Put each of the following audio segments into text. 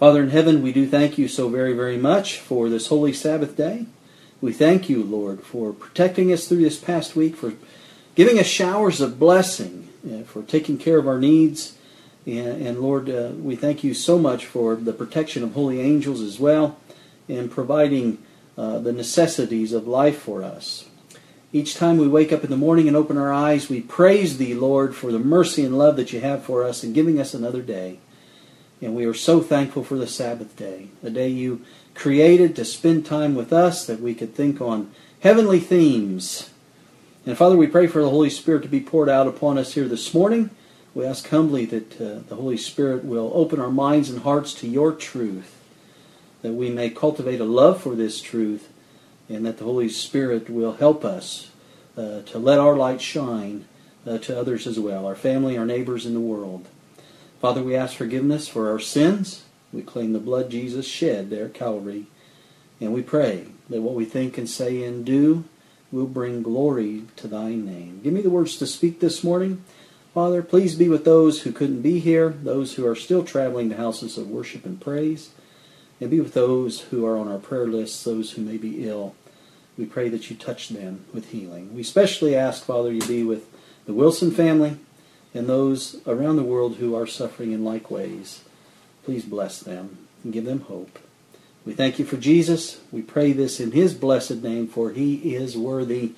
Father in heaven, we do thank you so very, very much for this holy Sabbath day. We thank you, Lord, for protecting us through this past week, for giving us showers of blessing, uh, for taking care of our needs. And, Lord, uh, we thank you so much for the protection of holy angels as well, and providing uh, the necessities of life for us. Each time we wake up in the morning and open our eyes, we praise thee, Lord, for the mercy and love that you have for us in giving us another day. And we are so thankful for the Sabbath day, the day you created to spend time with us, that we could think on heavenly themes. And Father, we pray for the Holy Spirit to be poured out upon us here this morning. We ask humbly that uh, the Holy Spirit will open our minds and hearts to your truth, that we may cultivate a love for this truth, and that the Holy Spirit will help us uh, to let our light shine uh, to others as well, our family, our neighbors in the world. Father, we ask forgiveness for our sins. We claim the blood Jesus shed there at Calvary. And we pray that what we think and say and do will bring glory to thy name. Give me the words to speak this morning. Father, please be with those who couldn't be here, those who are still traveling to houses of worship and praise, and be with those who are on our prayer lists, those who may be ill. We pray that you touch them with healing. We especially ask, Father, you be with the Wilson family, and those around the world who are suffering in like ways. Please bless them and give them hope. We thank you for Jesus. We pray this in his blessed name, for he is worthy.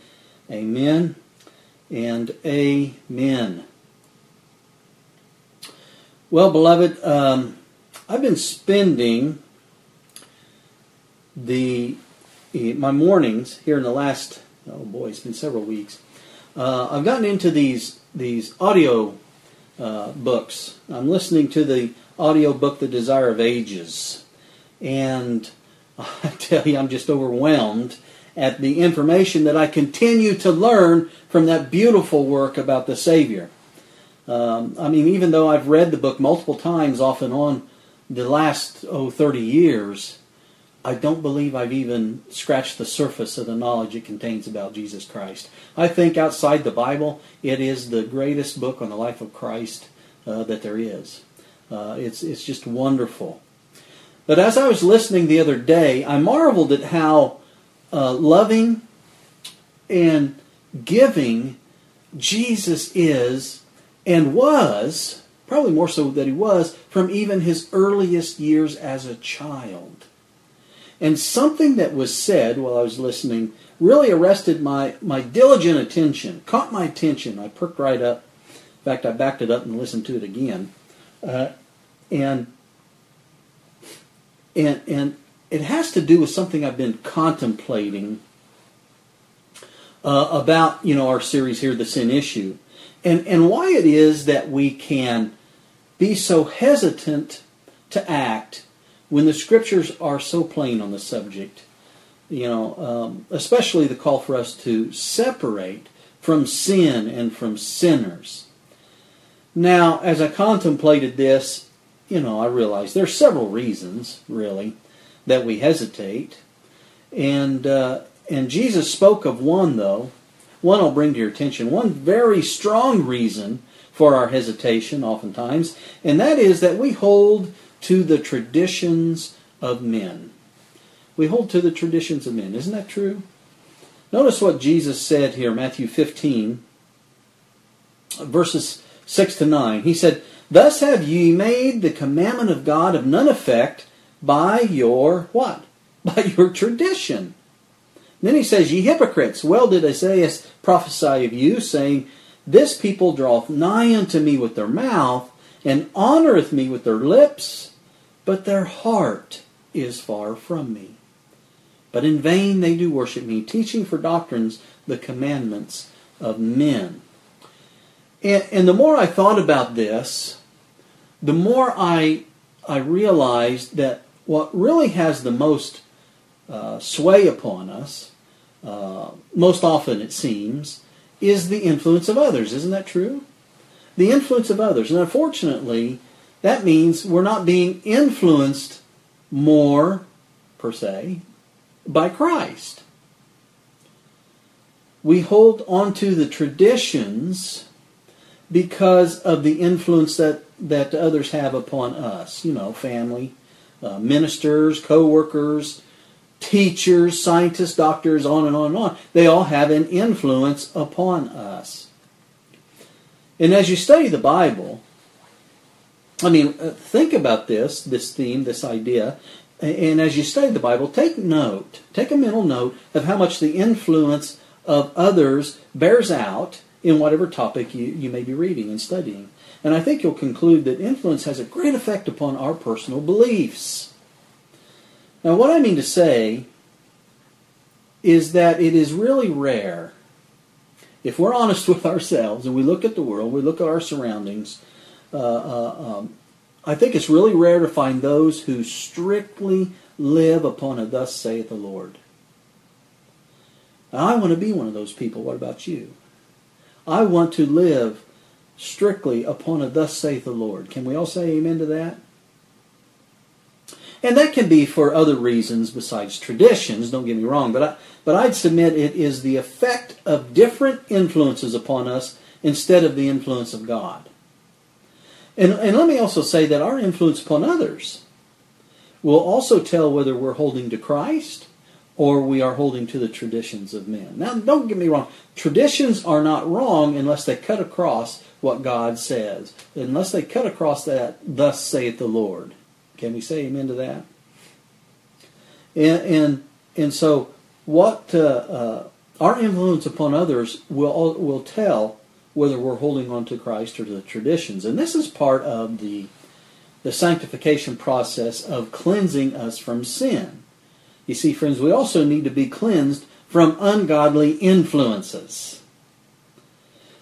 Amen and amen. Well, beloved, um, I've been spending the my mornings here in the last oh boy, it's been several weeks. Uh, I've gotten into these these audio uh, books. I'm listening to the audio book, The Desire of Ages, and I tell you, I'm just overwhelmed at the information that I continue to learn from that beautiful work about the Savior. Um, I mean, even though I've read the book multiple times off and on the last, oh, 30 years, I don't believe I've even scratched the surface of the knowledge it contains about Jesus Christ. I think outside the Bible, it is the greatest book on the life of Christ uh, that there is. Uh, it's it's just wonderful. But as I was listening the other day, I marveled at how uh, loving and giving Jesus is and was, probably more so that he was, from even his earliest years as a child. And something that was said while I was listening really arrested my, my diligent attention, caught my attention. I perked right up. In fact, I backed it up and listened to it again. Uh, and, and, and it has to do with something I've been contemplating uh, about, you know, our series here, The Sin Issue, and, and why it is that we can be so hesitant to act when the scriptures are so plain on the subject, you know, um, especially the call for us to separate from sin and from sinners. Now, as I contemplated this, you know, I realized there are several reasons, really, that we hesitate. And, uh, and Jesus spoke of one, though. One I'll bring to your attention. One very strong reason for our hesitation, oftentimes, and that is that we hold to the traditions of men. We hold to the traditions of men. Isn't that true? Notice what Jesus said here, Matthew 15, verses 6 to 9. He said, Thus have ye made the commandment of God of none effect by your what? By your tradition. Then he says, Ye hypocrites, well did Isaiah prophesy of you, saying, This people draweth nigh unto me with their mouth, and honoreth me with their lips, but their heart is far from me. But in vain they do worship me, teaching for doctrines the commandments of men. And, and the more I thought about this, the more I, I realized that what really has the most uh, sway upon us, uh, most often it seems, is the influence of others. Isn't that true? The influence of others. And unfortunately, that means we're not being influenced more, per se, by Christ. We hold on to the traditions because of the influence that, that others have upon us. You know, family, uh, ministers, co-workers, teachers, scientists, doctors, on and on and on. They all have an influence upon us. And as you study the Bible, I mean, uh, think about this, this theme, this idea, and as you study the Bible, take note, take a mental note of how much the influence of others bears out in whatever topic you, you may be reading and studying. And I think you'll conclude that influence has a great effect upon our personal beliefs. Now, what I mean to say is that it is really rare, if we're honest with ourselves and we look at the world, we look at our surroundings, um, I think it's really rare to find those who strictly live upon a thus saith the Lord. Now, I want to be one of those people. What about you? I want to live strictly upon a thus saith the Lord. Can we all say amen to that? And that can be for other reasons besides traditions, don't get me wrong, but, I, but I'd submit it is the effect of different influences upon us instead of the influence of God. And, and let me also say that our influence upon others will also tell whether we're holding to Christ or we are holding to the traditions of men. Now, don't get me wrong. Traditions are not wrong unless they cut across what God says, unless they cut across that, thus saith the Lord. Can we say amen to that? And, and, and so, what uh, uh, our influence upon others will, will tell whether we're holding on to Christ or to the traditions. And this is part of the, the sanctification process of cleansing us from sin. You see, friends, we also need to be cleansed from ungodly influences.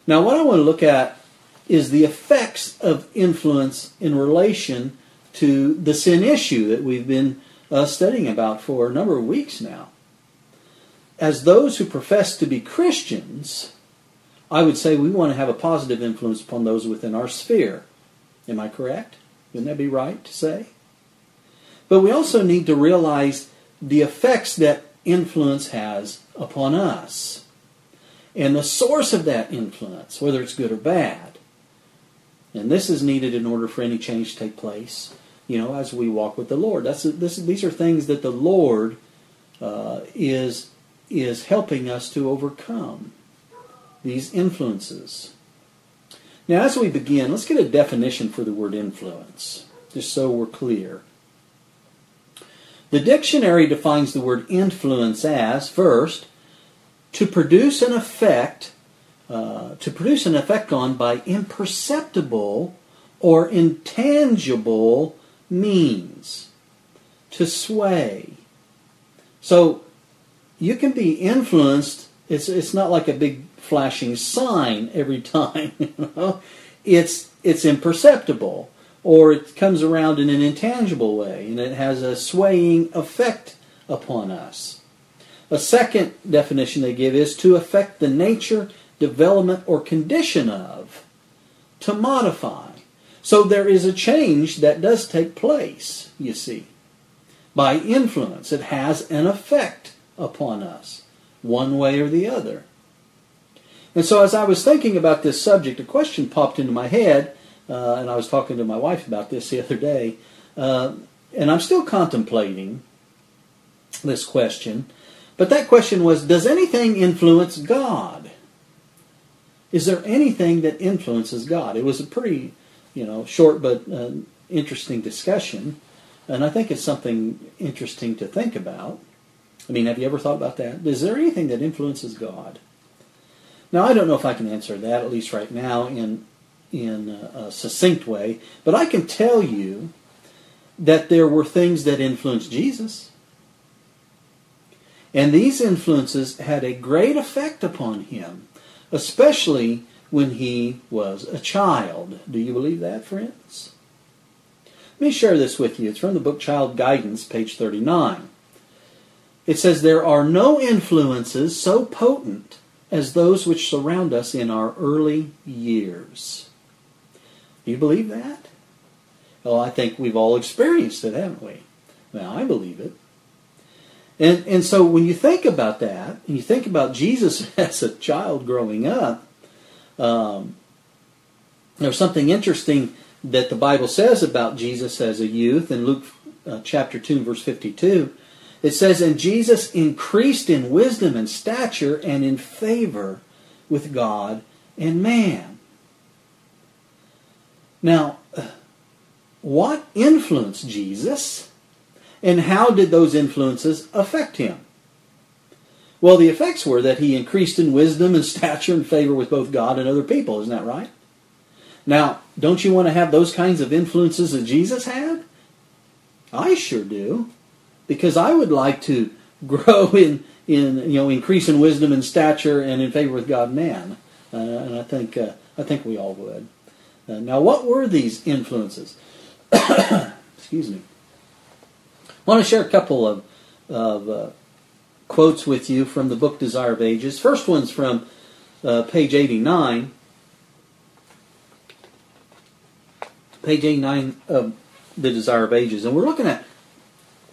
Now, what I want to look at is the effects of influence in relation to the sin issue that we've been uh, studying about for a number of weeks now. As those who profess to be Christians, I would say we want to have a positive influence upon those within our sphere. Am I correct? Wouldn't that be right to say? But we also need to realize the effects that influence has upon us and the source of that influence, whether it's good or bad. And this is needed in order for any change to take place, you know, as we walk with the Lord. That's this, these are things that the Lord uh, is is helping us to overcome these influences. Now, as we begin, let's get a definition for the word influence, just so we're clear. The dictionary defines the word influence as, first, to produce an effect, uh, to produce an effect on by imperceptible or intangible means, to sway. So, you can be influenced. It's, it's not like a big flashing sign every time. It's it's imperceptible, or it comes around in an intangible way, and it has a swaying effect upon us. A second definition they give is to affect the nature, development, or condition of, to modify. So there is a change that does take place, you see. By influence, it has an effect upon us, one way or the other. And so, as I was thinking about this subject, a question popped into my head, uh, and I was talking to my wife about this the other day, uh, and I'm still contemplating this question. But that question was Does anything influence God? Is there anything that influences God? It was a pretty, you know, short but uh, interesting discussion, and I think it's something interesting to think about. I mean, have you ever thought about that? Is there anything that influences God? Now, I don't know if I can answer that, at least right now, in, in a, a succinct way, but I can tell you that there were things that influenced Jesus. And these influences had a great effect upon him, especially when he was a child. Do you believe that, friends? Let me share this with you. It's from the book Child Guidance, page 39. It says, There are no influences so potent as those which surround us in our early years. Do you believe that? Well, I think we've all experienced it, haven't we? Well, I believe it. And, and so when you think about that, and you think about Jesus as a child growing up, um, there's something interesting that the Bible says about Jesus as a youth in Luke uh, chapter 2, verse 52, it says, And Jesus increased in wisdom and stature and in favor with God and man. Now, what influenced Jesus, and how did those influences affect him? Well, the effects were that he increased in wisdom and stature and favor with both God and other people. Isn't that right? Now, don't you want to have those kinds of influences that Jesus had? I sure do. Because I would like to grow in, in you know, increase in wisdom and stature and in favor with God man. Uh, and I think, uh, I think we all would. Uh, now, what were these influences? Excuse me. I want to share a couple of, of uh, quotes with you from the book Desire of Ages. First one's from uh, page 89. Page 89 of the Desire of Ages. And we're looking at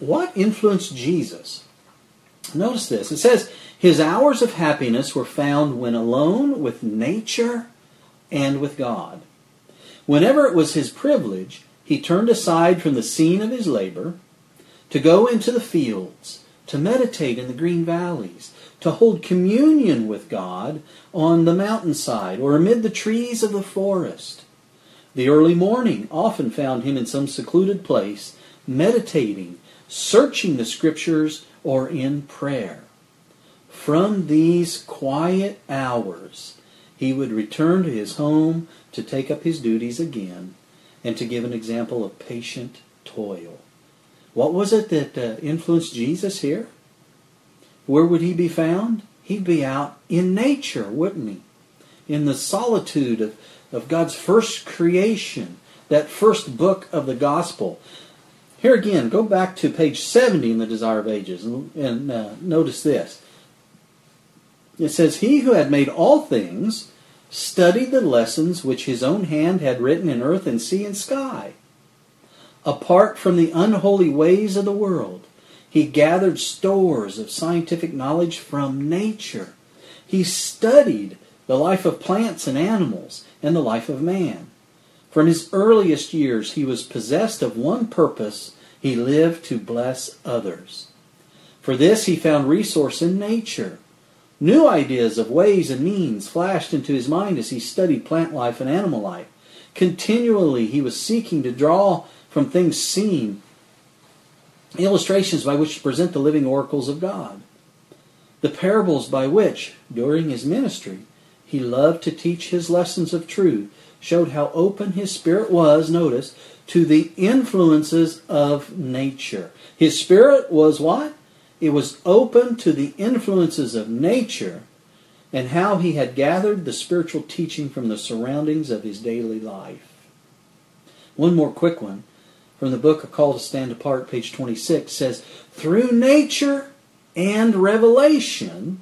what influenced Jesus. Notice this. It says, His hours of happiness were found when alone with nature and with God. Whenever it was his privilege, he turned aside from the scene of his labor to go into the fields, to meditate in the green valleys, to hold communion with God on the mountainside or amid the trees of the forest. The early morning often found him in some secluded place, meditating, searching the scriptures, or in prayer. From these quiet hours, he would return to his home to take up his duties again and to give an example of patient toil. What was it that uh, influenced Jesus here? Where would he be found? He'd be out in nature, wouldn't he? In the solitude of, of God's first creation, that first book of the gospel. Here again, go back to page 70 in the Desire of Ages and, and uh, notice this. It says, He who had made all things studied the lessons which his own hand had written in earth and sea and sky. Apart from the unholy ways of the world, he gathered stores of scientific knowledge from nature. He studied the life of plants and animals and the life of man. From his earliest years, he was possessed of one purpose he lived to bless others. For this, he found resource in nature New ideas of ways and means flashed into his mind as he studied plant life and animal life. Continually, he was seeking to draw from things seen illustrations by which to present the living oracles of God. The parables by which, during his ministry, he loved to teach his lessons of truth showed how open his spirit was, notice, to the influences of nature. His spirit was what? It was open to the influences of nature and how he had gathered the spiritual teaching from the surroundings of his daily life. One more quick one from the book A Call to Stand Apart, page 26, says, Through nature and revelation,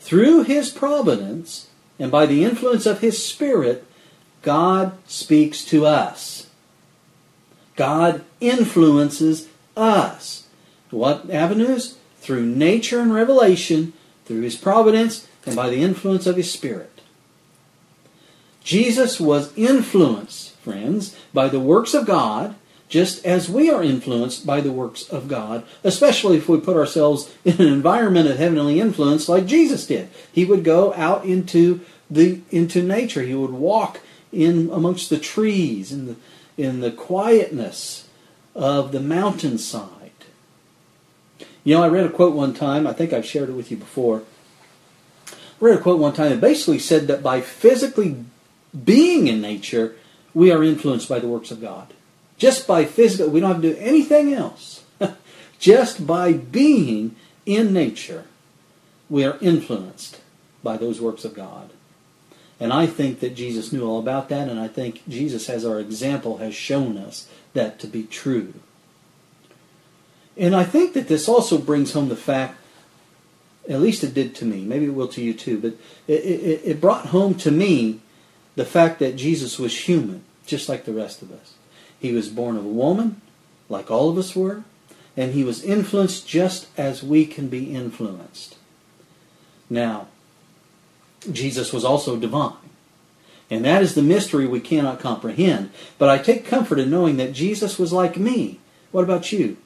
through his providence, and by the influence of his Spirit, God speaks to us. God influences us. What avenues? Through nature and revelation, through his providence, and by the influence of his Spirit. Jesus was influenced, friends, by the works of God, just as we are influenced by the works of God, especially if we put ourselves in an environment of heavenly influence like Jesus did. He would go out into the into nature. He would walk in amongst the trees in the in the quietness of the mountainside. You know, I read a quote one time, I think I've shared it with you before. I read a quote one time that basically said that by physically being in nature, we are influenced by the works of God. Just by physical, we don't have to do anything else. Just by being in nature, we are influenced by those works of God. And I think that Jesus knew all about that, and I think Jesus, as our example, has shown us that to be true. And I think that this also brings home the fact, at least it did to me, maybe it will to you too, but it, it, it brought home to me the fact that Jesus was human, just like the rest of us. He was born of a woman, like all of us were, and he was influenced just as we can be influenced. Now, Jesus was also divine. And that is the mystery we cannot comprehend. But I take comfort in knowing that Jesus was like me, What about you?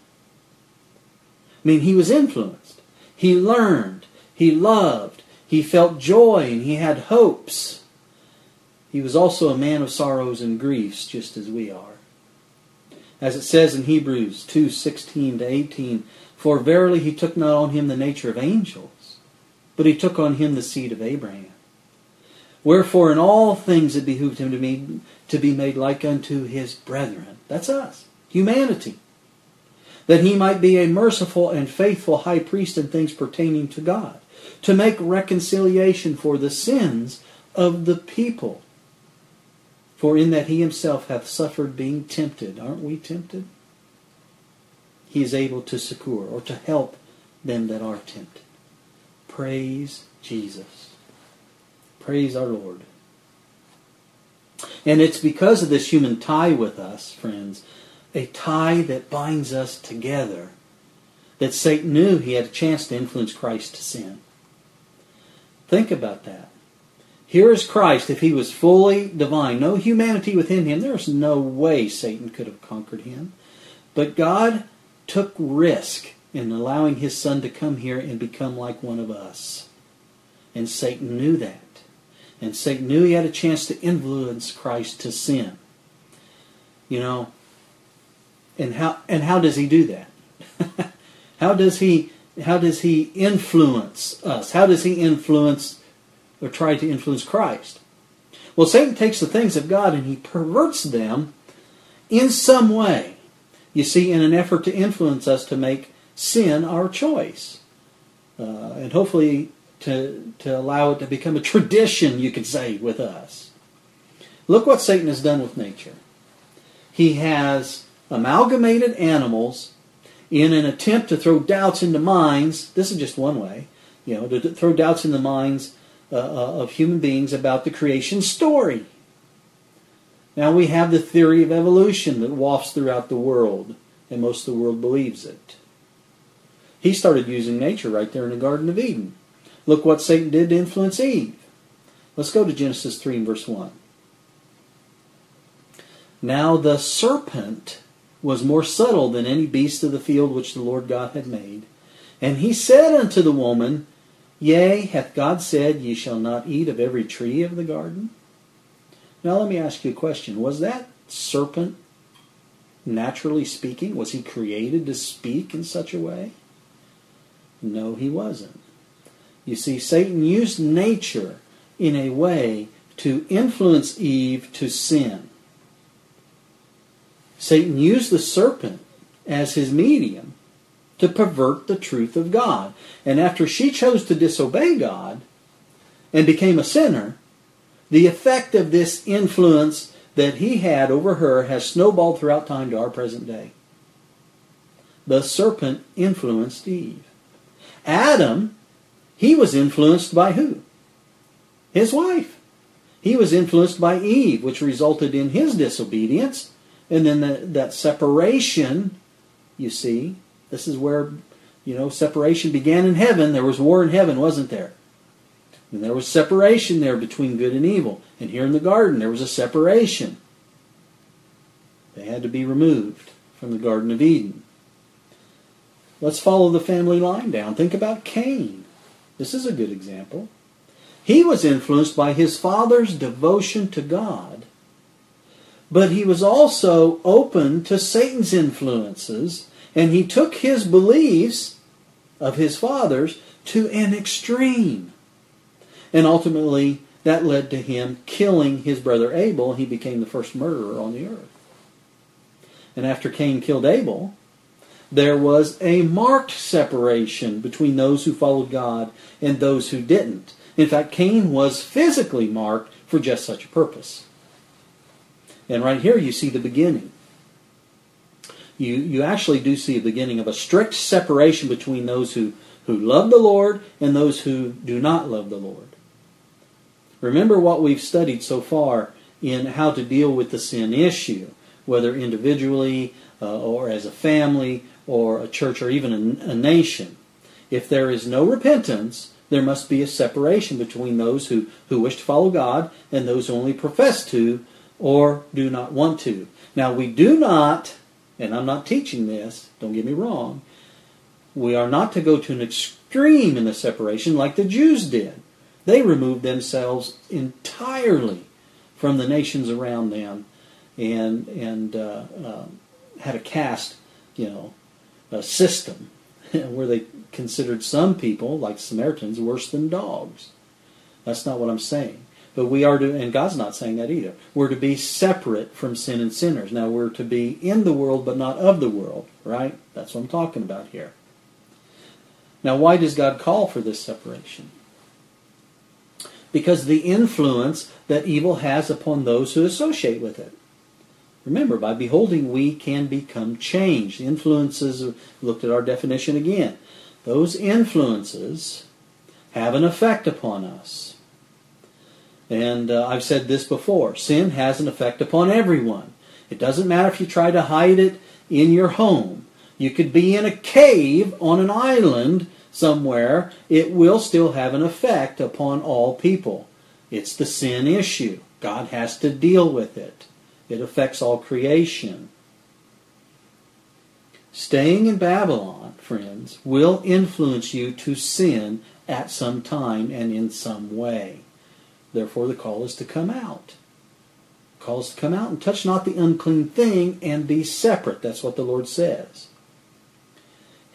I mean, he was influenced. He learned. He loved. He felt joy and he had hopes. He was also a man of sorrows and griefs, just as we are. As it says in Hebrews 2 16 to 18, For verily he took not on him the nature of angels, but he took on him the seed of Abraham. Wherefore in all things it behooved him to be, to be made like unto his brethren. That's us, humanity. That he might be a merciful and faithful high priest in things pertaining to God, to make reconciliation for the sins of the people. For in that he himself hath suffered being tempted, aren't we tempted? He is able to succor or to help them that are tempted. Praise Jesus. Praise our Lord. And it's because of this human tie with us, friends, a tie that binds us together, that Satan knew he had a chance to influence Christ to sin. Think about that. Here is Christ, if he was fully divine, no humanity within him, there's no way Satan could have conquered him. But God took risk in allowing his son to come here and become like one of us. And Satan knew that. And Satan knew he had a chance to influence Christ to sin. You know, and how and how does he do that? how does he how does he influence us? How does he influence or try to influence Christ? Well, Satan takes the things of God and he perverts them in some way. You see, in an effort to influence us to make sin our choice. Uh, and hopefully to, to allow it to become a tradition, you could say, with us. Look what Satan has done with nature. He has amalgamated animals in an attempt to throw doubts into minds. This is just one way, you know, to throw doubts in the minds uh, uh, of human beings about the creation story. Now we have the theory of evolution that wafts throughout the world, and most of the world believes it. He started using nature right there in the Garden of Eden. Look what Satan did to influence Eve. Let's go to Genesis 3 and verse 1. Now the serpent was more subtle than any beast of the field which the Lord God had made. And he said unto the woman, Yea, hath God said, Ye shall not eat of every tree of the garden? Now let me ask you a question. Was that serpent, naturally speaking, was he created to speak in such a way? No, he wasn't. You see, Satan used nature in a way to influence Eve to sin. Satan used the serpent as his medium to pervert the truth of God. And after she chose to disobey God and became a sinner, the effect of this influence that he had over her has snowballed throughout time to our present day. The serpent influenced Eve. Adam he was influenced by who? His wife. He was influenced by Eve, which resulted in his disobedience. And then the, that separation, you see, this is where, you know, separation began in heaven. There was war in heaven, wasn't there? And there was separation there between good and evil. And here in the garden, there was a separation. They had to be removed from the Garden of Eden. Let's follow the family line down. Think about Cain. This is a good example. He was influenced by his father's devotion to God, but he was also open to Satan's influences, and he took his beliefs of his father's to an extreme. And ultimately, that led to him killing his brother Abel, and he became the first murderer on the earth. And after Cain killed Abel, there was a marked separation between those who followed God and those who didn't. In fact, Cain was physically marked for just such a purpose. And right here you see the beginning. You, you actually do see the beginning of a strict separation between those who, who love the Lord and those who do not love the Lord. Remember what we've studied so far in how to deal with the sin issue, whether individually uh, or as a family or a church or even a, a nation. If there is no repentance, there must be a separation between those who, who wish to follow God and those who only profess to or do not want to. Now, we do not, and I'm not teaching this, don't get me wrong, we are not to go to an extreme in the separation like the Jews did. They removed themselves entirely from the nations around them and, and uh, uh, had a caste, you know, a system where they considered some people, like Samaritans, worse than dogs. That's not what I'm saying. But we are to, and God's not saying that either. We're to be separate from sin and sinners. Now we're to be in the world, but not of the world, right? That's what I'm talking about here. Now, why does God call for this separation? Because the influence that evil has upon those who associate with it. Remember, by beholding, we can become changed. Influences, looked at our definition again. Those influences have an effect upon us. And uh, I've said this before sin has an effect upon everyone. It doesn't matter if you try to hide it in your home. You could be in a cave on an island somewhere. It will still have an effect upon all people. It's the sin issue. God has to deal with it. It affects all creation. Staying in Babylon, friends, will influence you to sin at some time and in some way. Therefore, the call is to come out. The call is to come out and touch not the unclean thing and be separate. That's what the Lord says.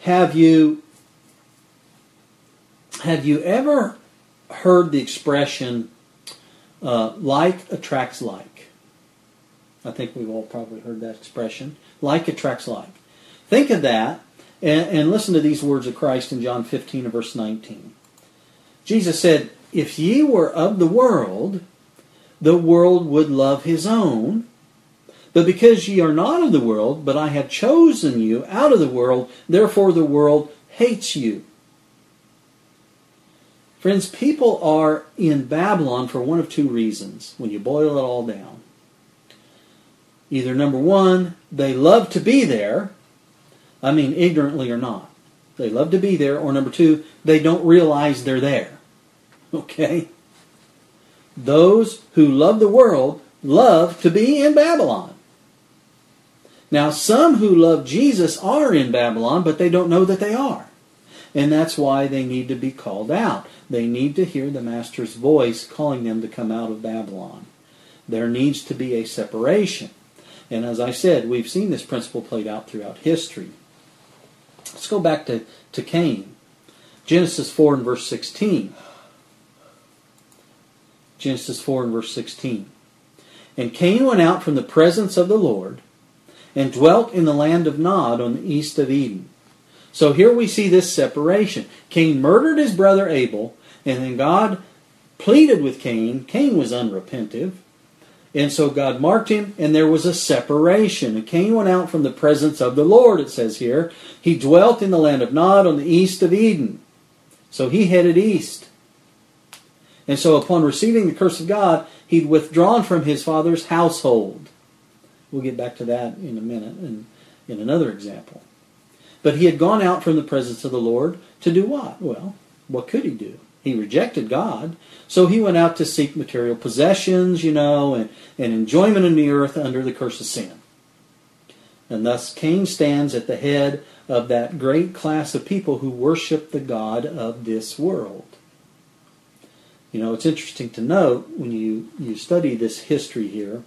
Have you have you ever heard the expression uh, like attracts like? I think we've all probably heard that expression. Like attracts like. Think of that and, and listen to these words of Christ in John 15 and verse 19. Jesus said, If ye were of the world, the world would love his own. But because ye are not of the world, but I have chosen you out of the world, therefore the world hates you. Friends, people are in Babylon for one of two reasons when you boil it all down. Either number one, they love to be there, I mean ignorantly or not. They love to be there, or number two, they don't realize they're there. Okay? Those who love the world love to be in Babylon. Now, some who love Jesus are in Babylon, but they don't know that they are. And that's why they need to be called out. They need to hear the Master's voice calling them to come out of Babylon. There needs to be a separation. And as I said, we've seen this principle played out throughout history. Let's go back to, to Cain. Genesis 4 and verse 16. Genesis 4 and verse 16. And Cain went out from the presence of the Lord and dwelt in the land of Nod on the east of Eden. So here we see this separation. Cain murdered his brother Abel, and then God pleaded with Cain. Cain was unrepentive. And so God marked him, and there was a separation. And Cain went out from the presence of the Lord, it says here. He dwelt in the land of Nod on the east of Eden. So he headed east. And so upon receiving the curse of God, he'd withdrawn from his father's household. We'll get back to that in a minute and in another example. But he had gone out from the presence of the Lord to do what? Well, what could he do? He rejected God. So he went out to seek material possessions, you know, and, and enjoyment in the earth under the curse of sin. And thus Cain stands at the head of that great class of people who worship the God of this world. You know, it's interesting to note when you, you study this history here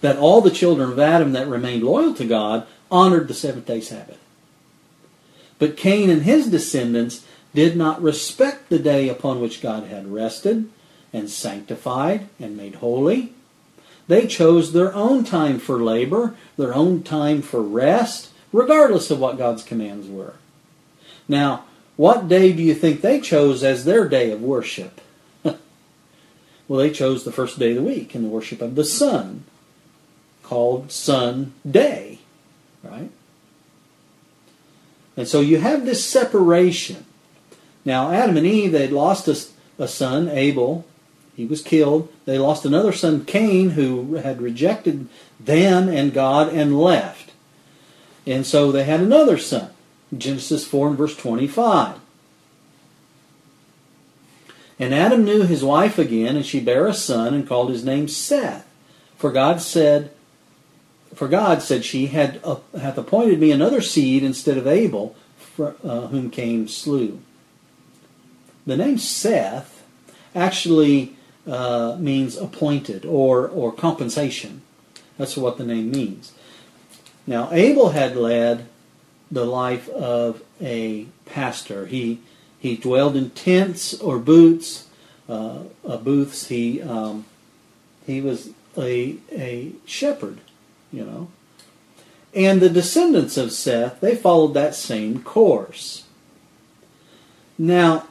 that all the children of Adam that remained loyal to God honored the seventh day Sabbath. But Cain and his descendants did not respect the day upon which God had rested and sanctified and made holy. They chose their own time for labor, their own time for rest, regardless of what God's commands were. Now, what day do you think they chose as their day of worship? well, they chose the first day of the week in the worship of the sun, called Sun Day, right? And so you have this separation. Now, Adam and Eve, they'd lost a, a son, Abel. He was killed. They lost another son, Cain, who had rejected them and God and left. And so they had another son. Genesis 4 and verse 25. And Adam knew his wife again, and she bare a son and called his name Seth. For God said, for God, said she, had uh, hath appointed me another seed instead of Abel, for, uh, whom Cain slew. The name Seth actually uh, means appointed or, or compensation. That's what the name means. Now, Abel had led the life of a pastor. He, he dwelled in tents or booths, uh, uh, booths. He, um, he was a, a shepherd, you know. And the descendants of Seth, they followed that same course. Now,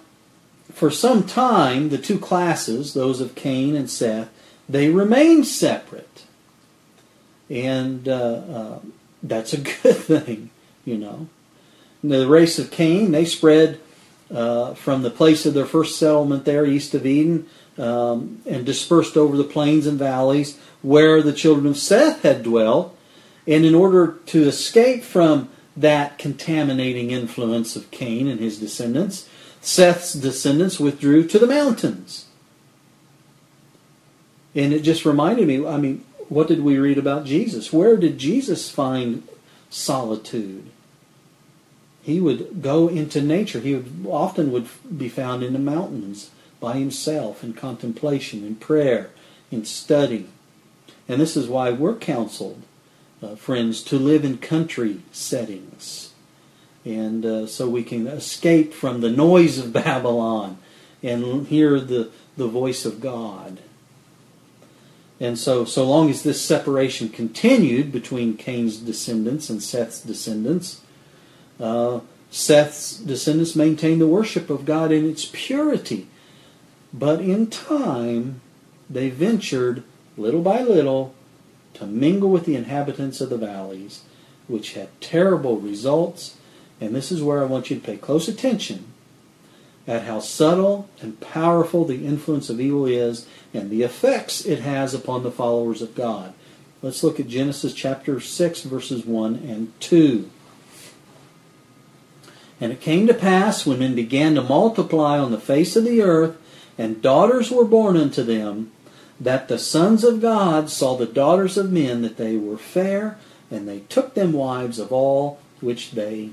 for some time, the two classes, those of Cain and Seth, they remained separate. And uh, uh, that's a good thing, you know. The race of Cain, they spread uh, from the place of their first settlement there, east of Eden, um, and dispersed over the plains and valleys where the children of Seth had dwelt. And in order to escape from that contaminating influence of Cain and his descendants, Seth's descendants withdrew to the mountains. And it just reminded me, I mean, what did we read about Jesus? Where did Jesus find solitude? He would go into nature. He would often would be found in the mountains by himself in contemplation, in prayer, in study. And this is why we're counseled, uh, friends, to live in country settings and uh, so we can escape from the noise of Babylon and hear the, the voice of God. And so, so long as this separation continued between Cain's descendants and Seth's descendants, uh, Seth's descendants maintained the worship of God in its purity. But in time, they ventured, little by little, to mingle with the inhabitants of the valleys, which had terrible results and this is where I want you to pay close attention at how subtle and powerful the influence of evil is and the effects it has upon the followers of God. Let's look at Genesis chapter 6, verses 1 and 2. And it came to pass when men began to multiply on the face of the earth, and daughters were born unto them, that the sons of God saw the daughters of men that they were fair, and they took them wives of all which they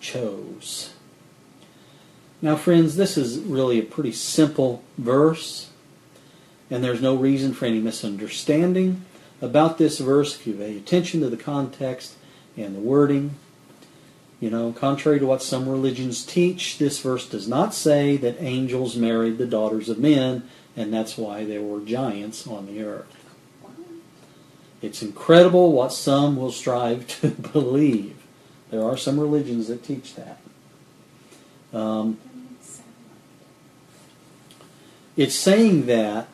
chose. Now, friends, this is really a pretty simple verse, and there's no reason for any misunderstanding about this verse if you pay attention to the context and the wording. You know, contrary to what some religions teach, this verse does not say that angels married the daughters of men, and that's why there were giants on the earth. It's incredible what some will strive to believe. There are some religions that teach that. Um, it's saying that,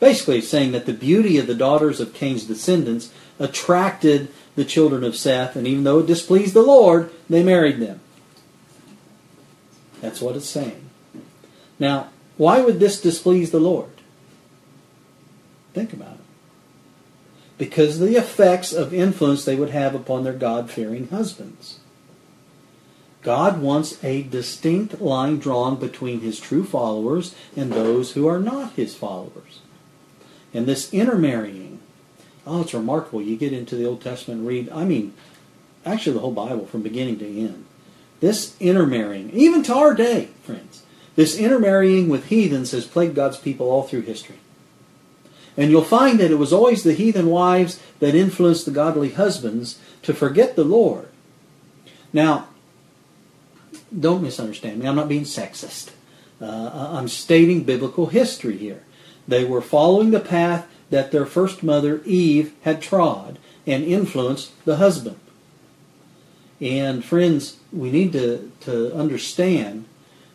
basically, it's saying that the beauty of the daughters of Cain's descendants attracted the children of Seth, and even though it displeased the Lord, they married them. That's what it's saying. Now, why would this displease the Lord? Think about it because of the effects of influence they would have upon their God fearing husbands. God wants a distinct line drawn between his true followers and those who are not his followers. And this intermarrying, oh, it's remarkable. You get into the Old Testament read, I mean, actually the whole Bible from beginning to end. This intermarrying, even to our day, friends, this intermarrying with heathens has plagued God's people all through history. And you'll find that it was always the heathen wives that influenced the godly husbands to forget the Lord. Now, don't misunderstand me. I'm not being sexist. Uh, I'm stating biblical history here. They were following the path that their first mother, Eve, had trod and influenced the husband. And friends, we need to, to understand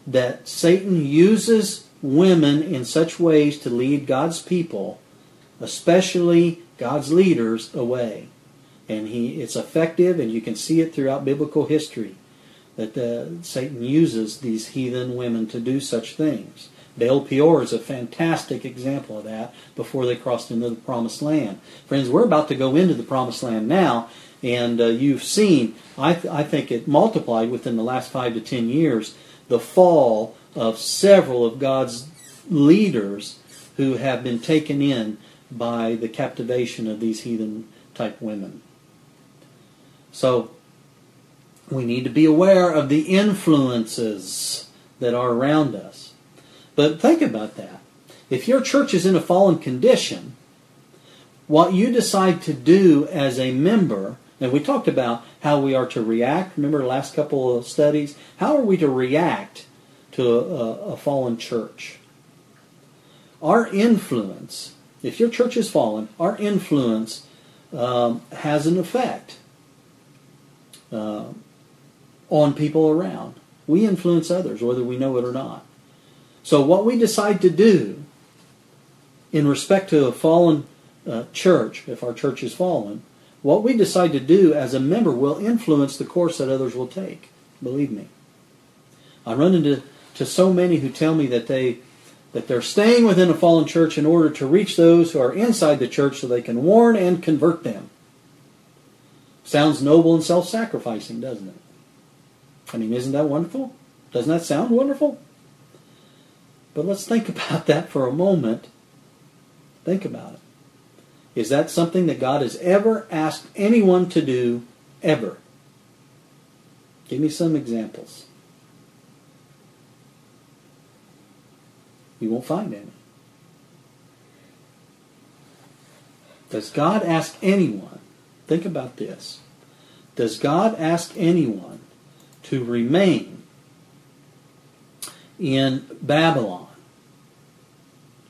that Satan uses women in such ways to lead God's people especially God's leaders, away. And he, it's effective, and you can see it throughout biblical history that uh, Satan uses these heathen women to do such things. Baal Peor is a fantastic example of that before they crossed into the promised land. Friends, we're about to go into the promised land now, and uh, you've seen, I, th- I think it multiplied within the last five to ten years, the fall of several of God's leaders who have been taken in by the captivation of these heathen type women. So we need to be aware of the influences that are around us. But think about that. If your church is in a fallen condition, what you decide to do as a member, and we talked about how we are to react. Remember the last couple of studies? How are we to react to a, a fallen church? Our influence, if your church is fallen, our influence um, has an effect uh, on people around. We influence others, whether we know it or not. So, what we decide to do in respect to a fallen uh, church, if our church is fallen, what we decide to do as a member will influence the course that others will take. Believe me. I run into to so many who tell me that they that they're staying within a fallen church in order to reach those who are inside the church so they can warn and convert them. Sounds noble and self-sacrificing, doesn't it? I mean, isn't that wonderful? Doesn't that sound wonderful? But let's think about that for a moment. Think about it. Is that something that God has ever asked anyone to do, ever? Give me some examples. You won't find any. Does God ask anyone, think about this, does God ask anyone to remain in Babylon?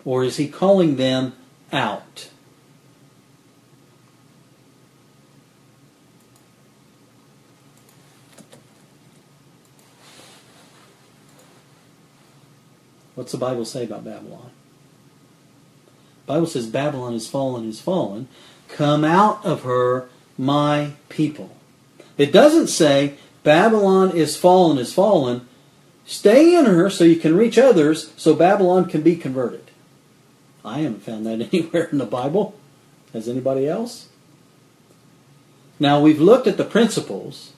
Or is he calling them out? What's the Bible say about Babylon? The Bible says Babylon is fallen, is fallen. Come out of her, my people. It doesn't say Babylon is fallen, is fallen. Stay in her so you can reach others so Babylon can be converted. I haven't found that anywhere in the Bible. Has anybody else? Now, we've looked at the principles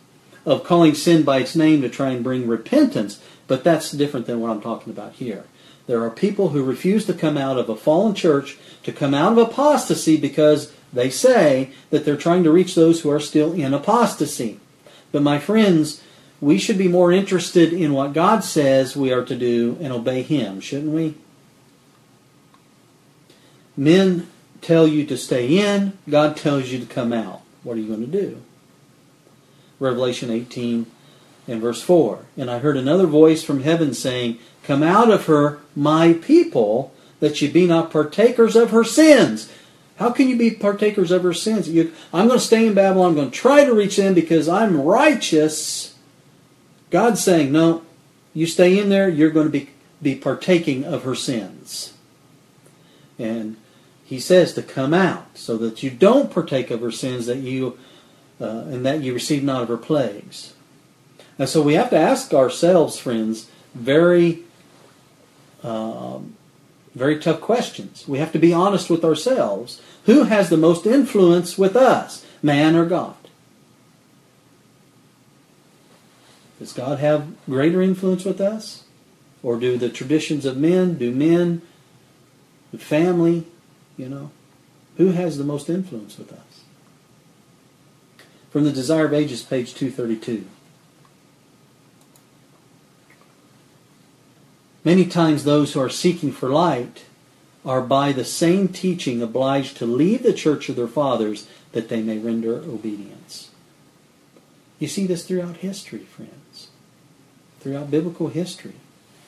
of calling sin by its name to try and bring repentance, but that's different than what I'm talking about here. There are people who refuse to come out of a fallen church, to come out of apostasy because they say that they're trying to reach those who are still in apostasy. But my friends, we should be more interested in what God says we are to do and obey Him, shouldn't we? Men tell you to stay in, God tells you to come out. What are you going to do? Revelation 18 and verse 4. And I heard another voice from heaven saying, Come out of her, my people, that ye be not partakers of her sins. How can you be partakers of her sins? You, I'm going to stay in Babylon. I'm going to try to reach them because I'm righteous. God's saying, no, you stay in there, you're going to be, be partaking of her sins. And he says to come out so that you don't partake of her sins that you uh, and that you receive not of her plagues. And so we have to ask ourselves, friends, very, um, very tough questions. We have to be honest with ourselves. Who has the most influence with us, man or God? Does God have greater influence with us? Or do the traditions of men, do men, the family, you know, who has the most influence with us? From the Desire of Ages, page 232. Many times those who are seeking for light are by the same teaching obliged to leave the church of their fathers that they may render obedience. You see this throughout history, friends, throughout biblical history.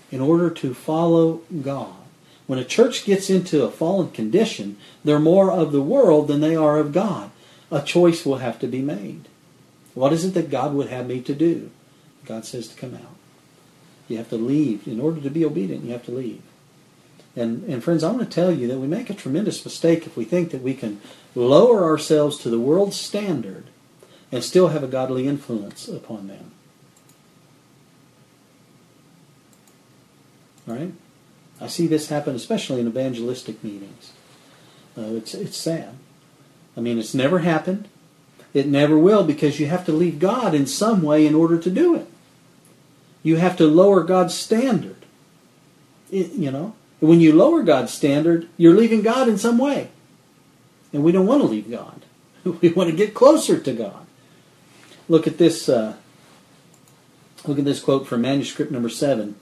In order to follow God, when a church gets into a fallen condition, they're more of the world than they are of God. A choice will have to be made. What is it that God would have me to do? God says to come out. You have to leave. In order to be obedient, you have to leave. And, and friends, I want to tell you that we make a tremendous mistake if we think that we can lower ourselves to the world's standard and still have a godly influence upon them. All right? I see this happen especially in evangelistic meetings. Uh, it's, it's sad. I mean, it's never happened. It never will because you have to leave God in some way in order to do it. You have to lower God's standard. It, you know, when you lower God's standard, you're leaving God in some way. And we don't want to leave God. We want to get closer to God. Look at this. Uh, look at this quote from manuscript number seven.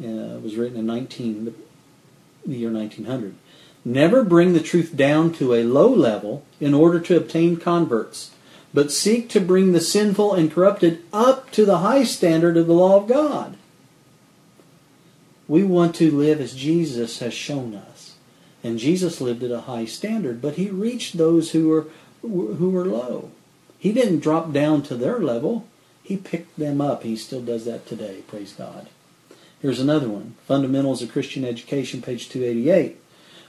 Uh, it was written in 19, the year 1900. Never bring the truth down to a low level in order to obtain converts, but seek to bring the sinful and corrupted up to the high standard of the law of God. We want to live as Jesus has shown us. And Jesus lived at a high standard, but he reached those who were who were low. He didn't drop down to their level. He picked them up. He still does that today, praise God. Here's another one. Fundamentals of Christian Education, page 288.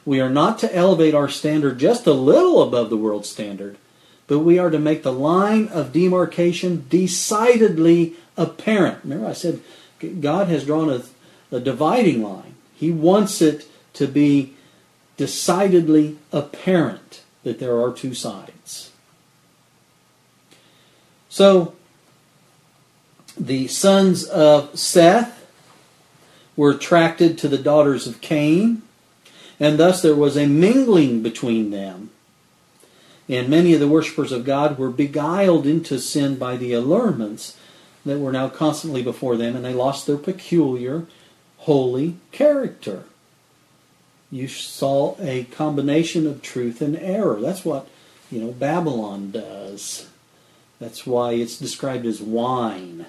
We are not to elevate our standard just a little above the world standard, but we are to make the line of demarcation decidedly apparent. Remember, I said God has drawn a, a dividing line. He wants it to be decidedly apparent that there are two sides. So, the sons of Seth were attracted to the daughters of Cain and thus there was a mingling between them. And many of the worshippers of God were beguiled into sin by the allurements that were now constantly before them, and they lost their peculiar, holy character. You saw a combination of truth and error. That's what, you know, Babylon does. That's why it's described as wine.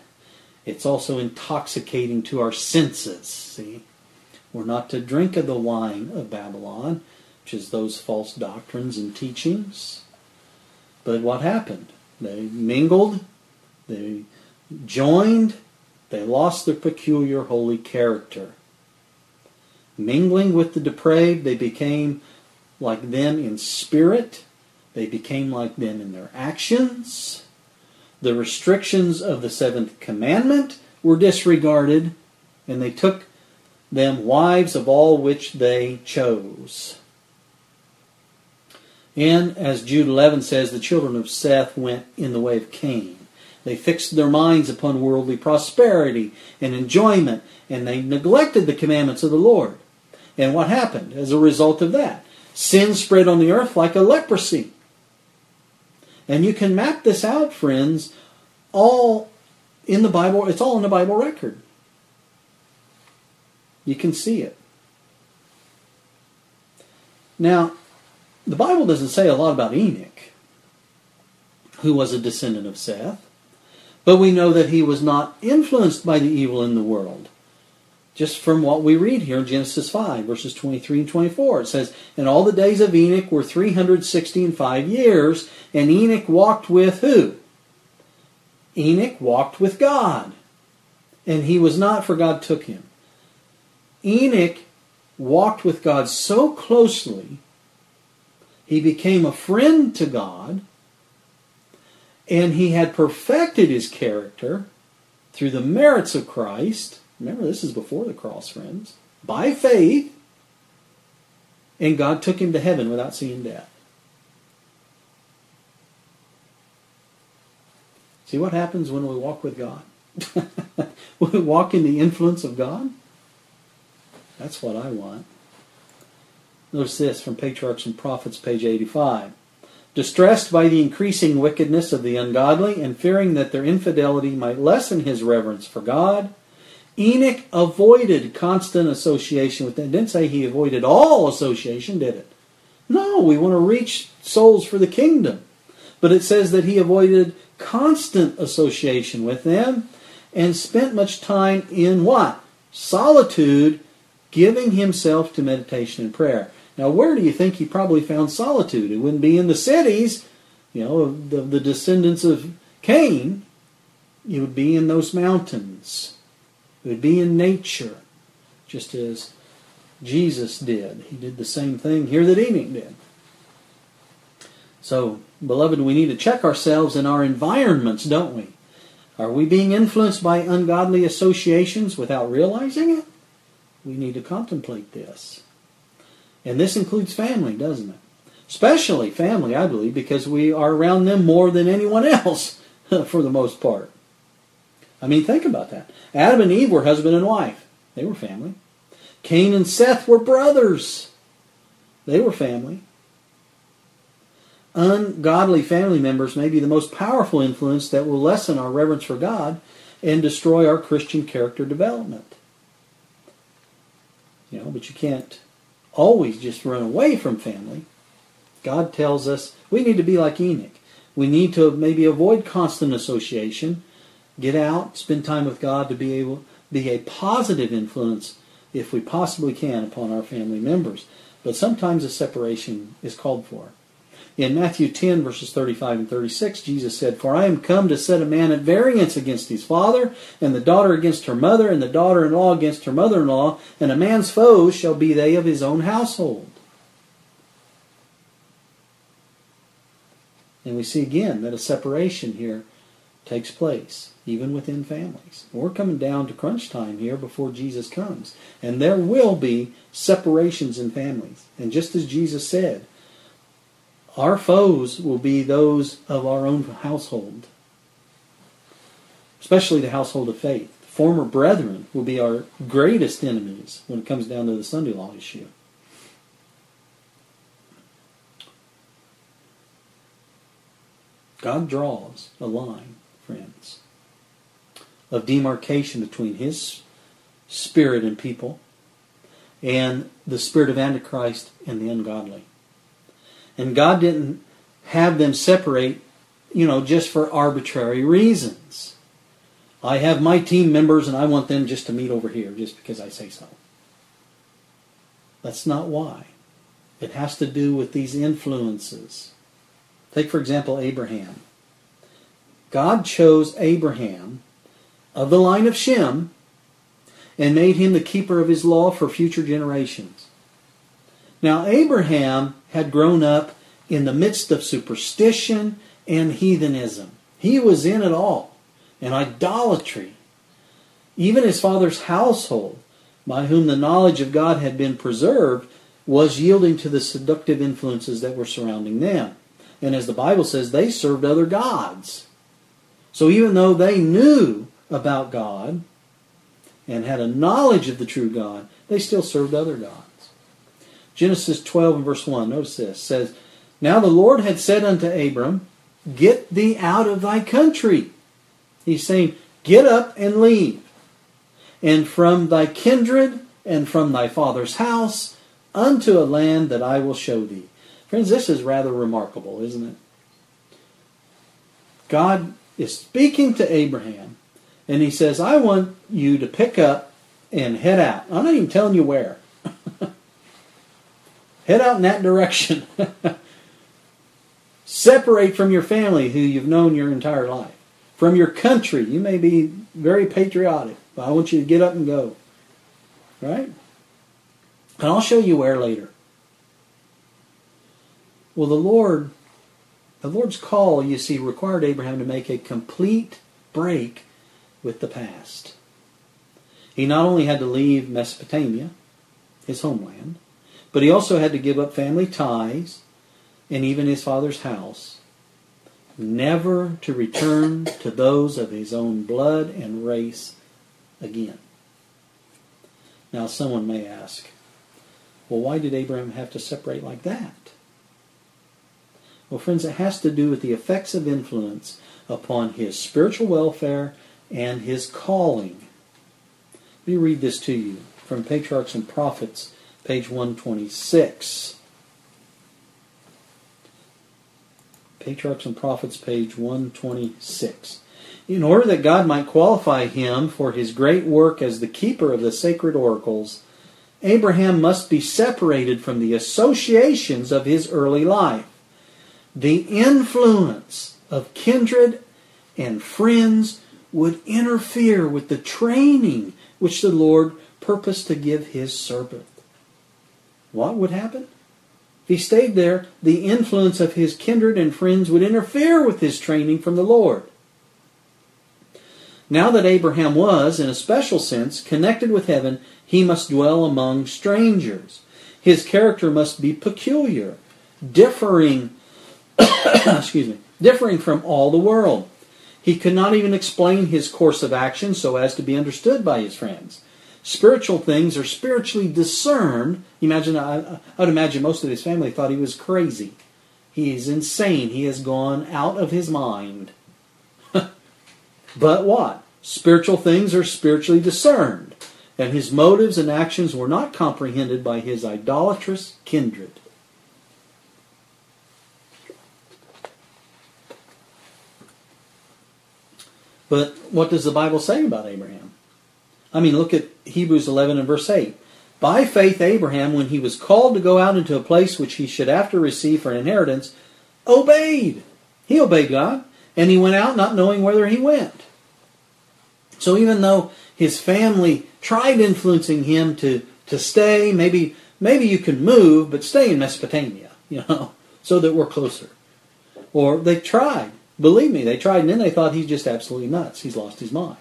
It's also intoxicating to our senses, see? We're not to drink of the wine of Babylon, which is those false doctrines and teachings. But what happened? They mingled, they joined, they lost their peculiar holy character. Mingling with the depraved, they became like them in spirit, they became like them in their actions. The restrictions of the seventh commandment were disregarded, and they took them wives of all which they chose. And as Jude 11 says, the children of Seth went in the way of Cain. They fixed their minds upon worldly prosperity and enjoyment, and they neglected the commandments of the Lord. And what happened as a result of that? Sin spread on the earth like a leprosy. And you can map this out, friends, all in the Bible. It's all in the Bible record. You can see it. Now, the Bible doesn't say a lot about Enoch, who was a descendant of Seth, but we know that he was not influenced by the evil in the world. Just from what we read here in Genesis 5, verses 23 and 24, it says, And all the days of Enoch were 360 and 5 years, and Enoch walked with who? Enoch walked with God. And he was not, for God took him. Enoch walked with God so closely, he became a friend to God, and he had perfected his character through the merits of Christ. Remember, this is before the cross, friends. By faith, and God took him to heaven without seeing death. See what happens when we walk with God? we walk in the influence of God. That's what I want. Notice this from Patriarchs and Prophets, page 85. Distressed by the increasing wickedness of the ungodly and fearing that their infidelity might lessen his reverence for God, Enoch avoided constant association with them. Didn't say he avoided all association, did it? No, we want to reach souls for the kingdom. But it says that he avoided constant association with them and spent much time in what? Solitude giving himself to meditation and prayer. Now, where do you think he probably found solitude? It wouldn't be in the cities, you know, the, the descendants of Cain. It would be in those mountains. It would be in nature, just as Jesus did. He did the same thing here that Enoch did. So, beloved, we need to check ourselves in our environments, don't we? Are we being influenced by ungodly associations without realizing it? we need to contemplate this. And this includes family, doesn't it? Especially family, I believe, because we are around them more than anyone else for the most part. I mean, think about that. Adam and Eve were husband and wife, they were family. Cain and Seth were brothers, they were family. ungodly family members may be the most powerful influence that will lessen our reverence for God and destroy our Christian character development. You know, but you can't always just run away from family. God tells us we need to be like Enoch. We need to maybe avoid constant association, get out, spend time with God to be able be a positive influence if we possibly can upon our family members. But sometimes a separation is called for. In Matthew 10, verses 35 and 36, Jesus said, For I am come to set a man at variance against his father, and the daughter against her mother, and the daughter in law against her mother in law, and a man's foes shall be they of his own household. And we see again that a separation here takes place, even within families. We're coming down to crunch time here before Jesus comes. And there will be separations in families. And just as Jesus said, our foes will be those of our own household, especially the household of faith. Former brethren will be our greatest enemies when it comes down to the Sunday law issue. God draws a line, friends, of demarcation between His spirit and people and the spirit of Antichrist and the ungodly. And God didn't have them separate, you know, just for arbitrary reasons. I have my team members and I want them just to meet over here just because I say so. That's not why. It has to do with these influences. Take, for example, Abraham. God chose Abraham of the line of Shem and made him the keeper of his law for future generations. Now, Abraham had grown up in the midst of superstition and heathenism. He was in it all, and idolatry. Even his father's household, by whom the knowledge of God had been preserved, was yielding to the seductive influences that were surrounding them. And as the Bible says, they served other gods. So even though they knew about God and had a knowledge of the true God, they still served other gods. Genesis 12 and verse 1, notice this, says, Now the Lord had said unto Abram, Get thee out of thy country. He's saying, Get up and leave. And from thy kindred and from thy father's house unto a land that I will show thee. Friends, this is rather remarkable, isn't it? God is speaking to Abraham, and he says, I want you to pick up and head out. I'm not even telling you where. Head out in that direction. Separate from your family who you've known your entire life. From your country. You may be very patriotic, but I want you to get up and go. Right? And I'll show you where later. Well, the Lord the Lord's call, you see, required Abraham to make a complete break with the past. He not only had to leave Mesopotamia, his homeland, but he also had to give up family ties and even his father's house, never to return to those of his own blood and race again. Now, someone may ask, well, why did Abraham have to separate like that? Well, friends, it has to do with the effects of influence upon his spiritual welfare and his calling. Let me read this to you from Patriarchs and Prophets, page 126. Patriarchs and Prophets, page 126. In order that God might qualify him for his great work as the keeper of the sacred oracles, Abraham must be separated from the associations of his early life the influence of kindred and friends would interfere with the training which the Lord purposed to give his servant. What would happen? If he stayed there, the influence of his kindred and friends would interfere with his training from the Lord. Now that Abraham was, in a special sense, connected with heaven, he must dwell among strangers. His character must be peculiar, differing excuse me, differing from all the world. He could not even explain his course of action so as to be understood by his friends. Spiritual things are spiritually discerned. Imagine, I, would imagine most of his family thought he was crazy He is insane. He has gone out of his mind. but what? Spiritual things are spiritually discerned, and his motives and actions were not comprehended by his idolatrous kindred. But what does the Bible say about Abraham? I mean, look at Hebrews 11 and verse 8. By faith, Abraham, when he was called to go out into a place which he should after receive for an inheritance, obeyed. He obeyed God, and he went out not knowing whither he went. So even though his family tried influencing him to, to stay, maybe maybe you can move, but stay in Mesopotamia, you know, so that we're closer. Or they tried. Believe me, they tried, and then they thought he's just absolutely nuts. He's lost his mind.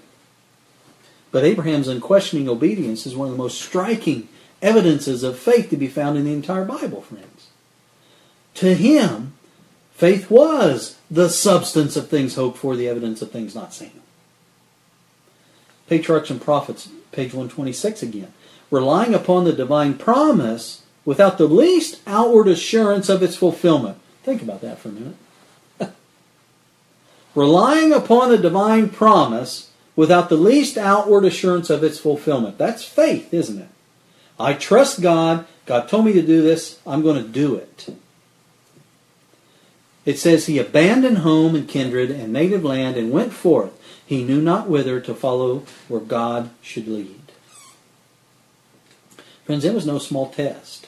But Abraham's unquestioning obedience is one of the most striking evidences of faith to be found in the entire Bible, friends. To him, faith was the substance of things hoped for, the evidence of things not seen. Patriarchs and Prophets, page 126 again. Relying upon the divine promise without the least outward assurance of its fulfillment. Think about that for a minute. Relying upon the divine promise without the least outward assurance of its fulfillment. That's faith, isn't it? I trust God. God told me to do this. I'm going to do it. It says, He abandoned home and kindred and native land and went forth. He knew not whither to follow where God should lead. Friends, it was no small test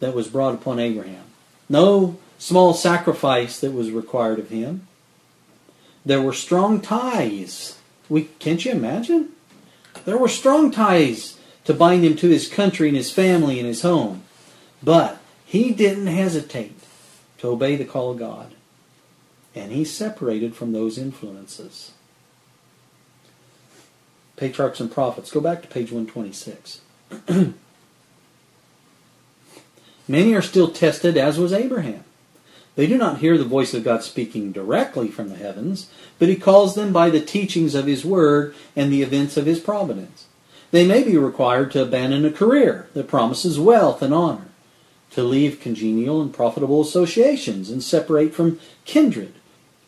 that was brought upon Abraham. No small sacrifice that was required of him. There were strong ties we can't you imagine? There were strong ties to bind him to his country and his family and his home. But he didn't hesitate to obey the call of God. And he separated from those influences. Patriarchs and Prophets. Go back to page 126. Many are still tested, as was Abraham. They do not hear the voice of God speaking directly from the heavens, but he calls them by the teachings of his word and the events of his providence. They may be required to abandon a career that promises wealth and honor, to leave congenial and profitable associations and separate from kindred,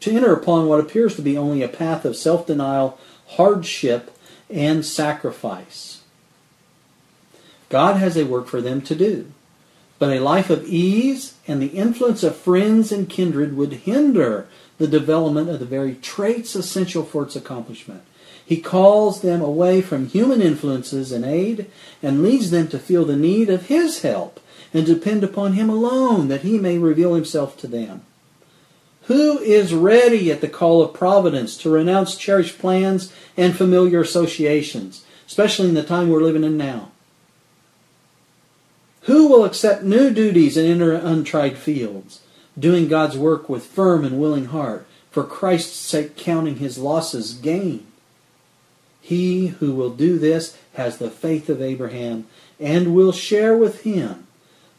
to enter upon what appears to be only a path of self denial, hardship, and sacrifice. God has a work for them to do. But a life of ease and the influence of friends and kindred would hinder the development of the very traits essential for its accomplishment. He calls them away from human influences and aid and leads them to feel the need of His help and depend upon Him alone that He may reveal Himself to them. Who is ready at the call of providence to renounce cherished plans and familiar associations, especially in the time we're living in now? Who will accept new duties and enter untried fields, doing God's work with firm and willing heart, for Christ's sake counting his losses gain? He who will do this has the faith of Abraham and will share with him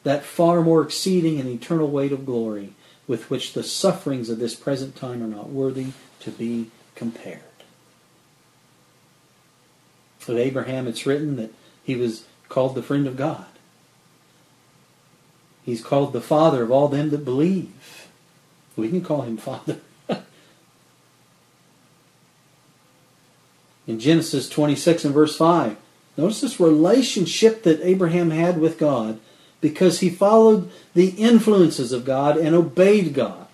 that far more exceeding and eternal weight of glory with which the sufferings of this present time are not worthy to be compared. Of Abraham, it's written that he was called the friend of God. He's called the Father of all them that believe. We can call him Father. In Genesis 26 and verse 5, notice this relationship that Abraham had with God because he followed the influences of God and obeyed God.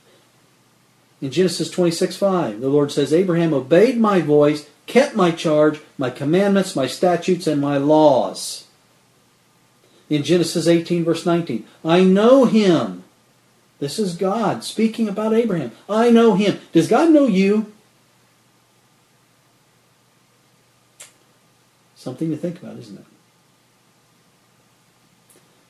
In Genesis 26 5, the Lord says, Abraham obeyed my voice, kept my charge, my commandments, my statutes, and my laws in Genesis 18, verse 19. I know him. This is God speaking about Abraham. I know him. Does God know you? Something to think about, isn't it?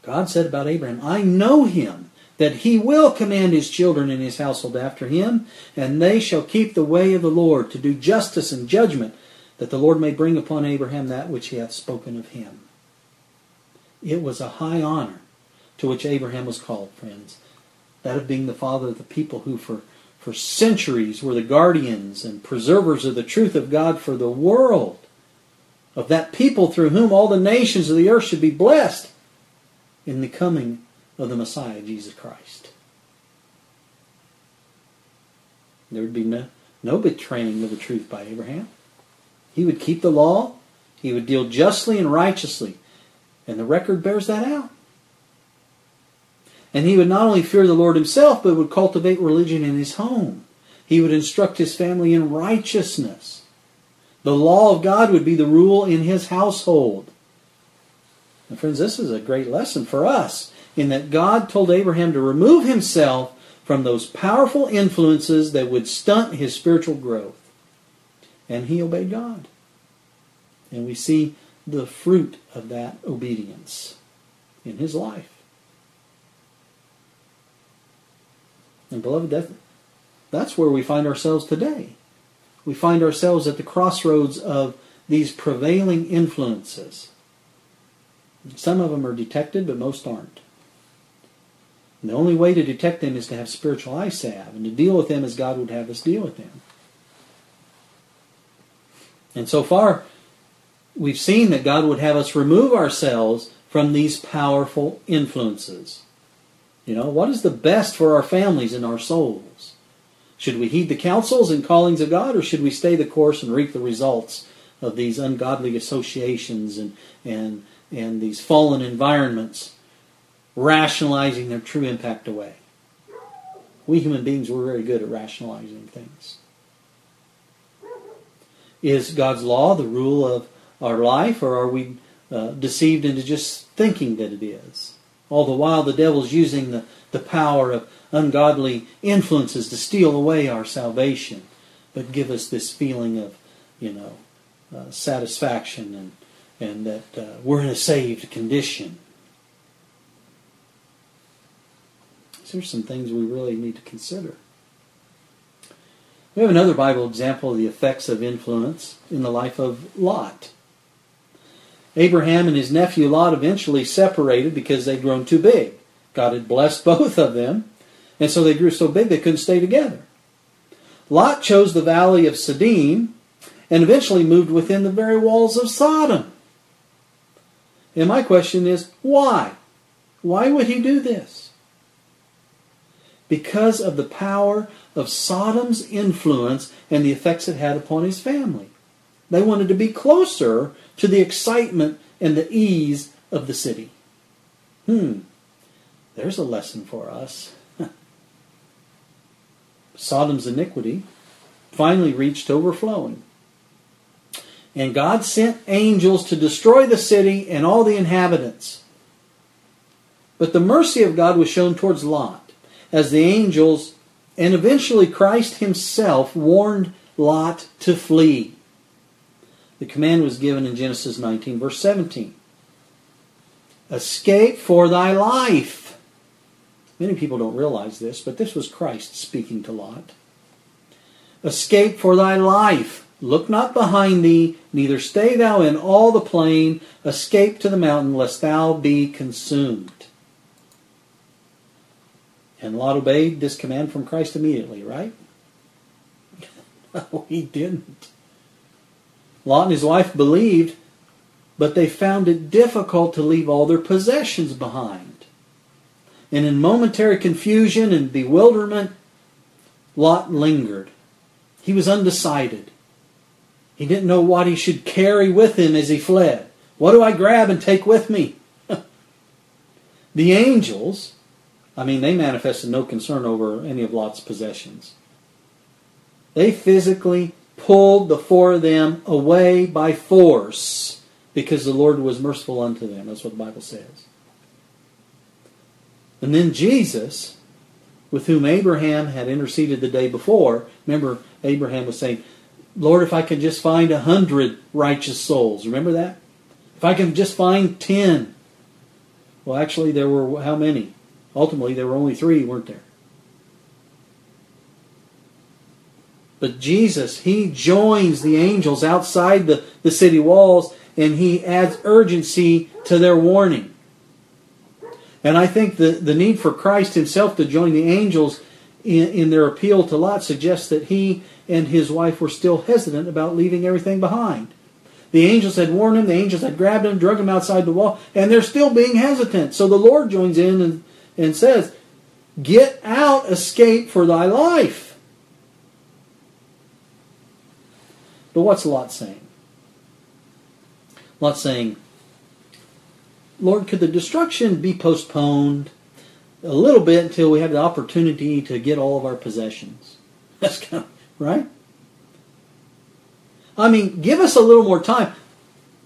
God said about Abraham, I know him, that he will command his children and his household after him, and they shall keep the way of the Lord to do justice and judgment, that the Lord may bring upon Abraham that which he hath spoken of him. It was a high honor to which Abraham was called, friends. That of being the father of the people who for, for centuries were the guardians and preservers of the truth of God for the world. Of that people through whom all the nations of the earth should be blessed in the coming of the Messiah, Jesus Christ. There would be no, no betraying of the truth by Abraham. He would keep the law, he would deal justly and righteously. And the record bears that out. And he would not only fear the Lord himself, but would cultivate religion in his home. He would instruct his family in righteousness. The law of God would be the rule in his household. And friends, this is a great lesson for us in that God told Abraham to remove himself from those powerful influences that would stunt his spiritual growth. And he obeyed God. And we see the fruit of that obedience in his life. And beloved, that, that's where we find ourselves today. We find ourselves at the crossroads of these prevailing influences. Some of them are detected, but most aren't. And the only way to detect them is to have spiritual eye salve and to deal with them as God would have us deal with them. And so far, we've seen that God would have us remove ourselves from these powerful influences. You know, what is the best for our families and our souls? Should we heed the counsels and callings of God, or should we stay the course and reap the results of these ungodly associations and, and, and these fallen environments, rationalizing their true impact away? We human beings, we're very good at rationalizing things. Is God's law the rule of our life, or are we uh, deceived into just thinking that it is? All the while, the devil's using the, the power of ungodly influences to steal away our salvation, but give us this feeling of, you know, uh, satisfaction and, and that uh, we're in a saved condition. So there's some things we really need to consider. We have another Bible example of the effects of influence in the life of Lot. Abraham and his nephew Lot eventually separated because they'd grown too big. God had blessed both of them, and so they grew so big they couldn't stay together. Lot chose the valley of Siddim and eventually moved within the very walls of Sodom. And my question is, why? Why would he do this? Because of the power of Sodom's influence and the effects it had upon his family. They wanted to be closer to the excitement and the ease of the city. Hmm, there's a lesson for us. Sodom's iniquity finally reached overflowing. And God sent angels to destroy the city and all the inhabitants. But the mercy of God was shown towards Lot as the angels and eventually Christ himself warned Lot to flee. The command was given in Genesis 19, verse 17. Escape for thy life. Many people don't realize this, but this was Christ speaking to Lot. Escape for thy life. Look not behind thee, neither stay thou in all the plain. Escape to the mountain, lest thou be consumed. And Lot obeyed this command from Christ immediately, right? no, he didn't. Lot and his wife believed, but they found it difficult to leave all their possessions behind. And in momentary confusion and bewilderment, Lot lingered. He was undecided. He didn't know what he should carry with him as he fled. What do I grab and take with me? the angels, I mean, they manifested no concern over any of Lot's possessions. They physically pulled the four of them away by force because the Lord was merciful unto them. That's what the Bible says. And then Jesus, with whom Abraham had interceded the day before, remember Abraham was saying, Lord, if I can just find a hundred righteous souls. Remember that? If I can just find ten. Well, actually, there were how many? Ultimately, there were only three, weren't there? But Jesus, he joins the angels outside the, the city walls and he adds urgency to their warning. And I think the, the need for Christ himself to join the angels in, in their appeal to Lot suggests that he and his wife were still hesitant about leaving everything behind. The angels had warned him, the angels had grabbed him, drug him outside the wall, and they're still being hesitant. So the Lord joins in and, and says, Get out, escape for thy life. But what's Lot saying? Lot saying, Lord, could the destruction be postponed a little bit until we have the opportunity to get all of our possessions? That's kind of, right? I mean, give us a little more time.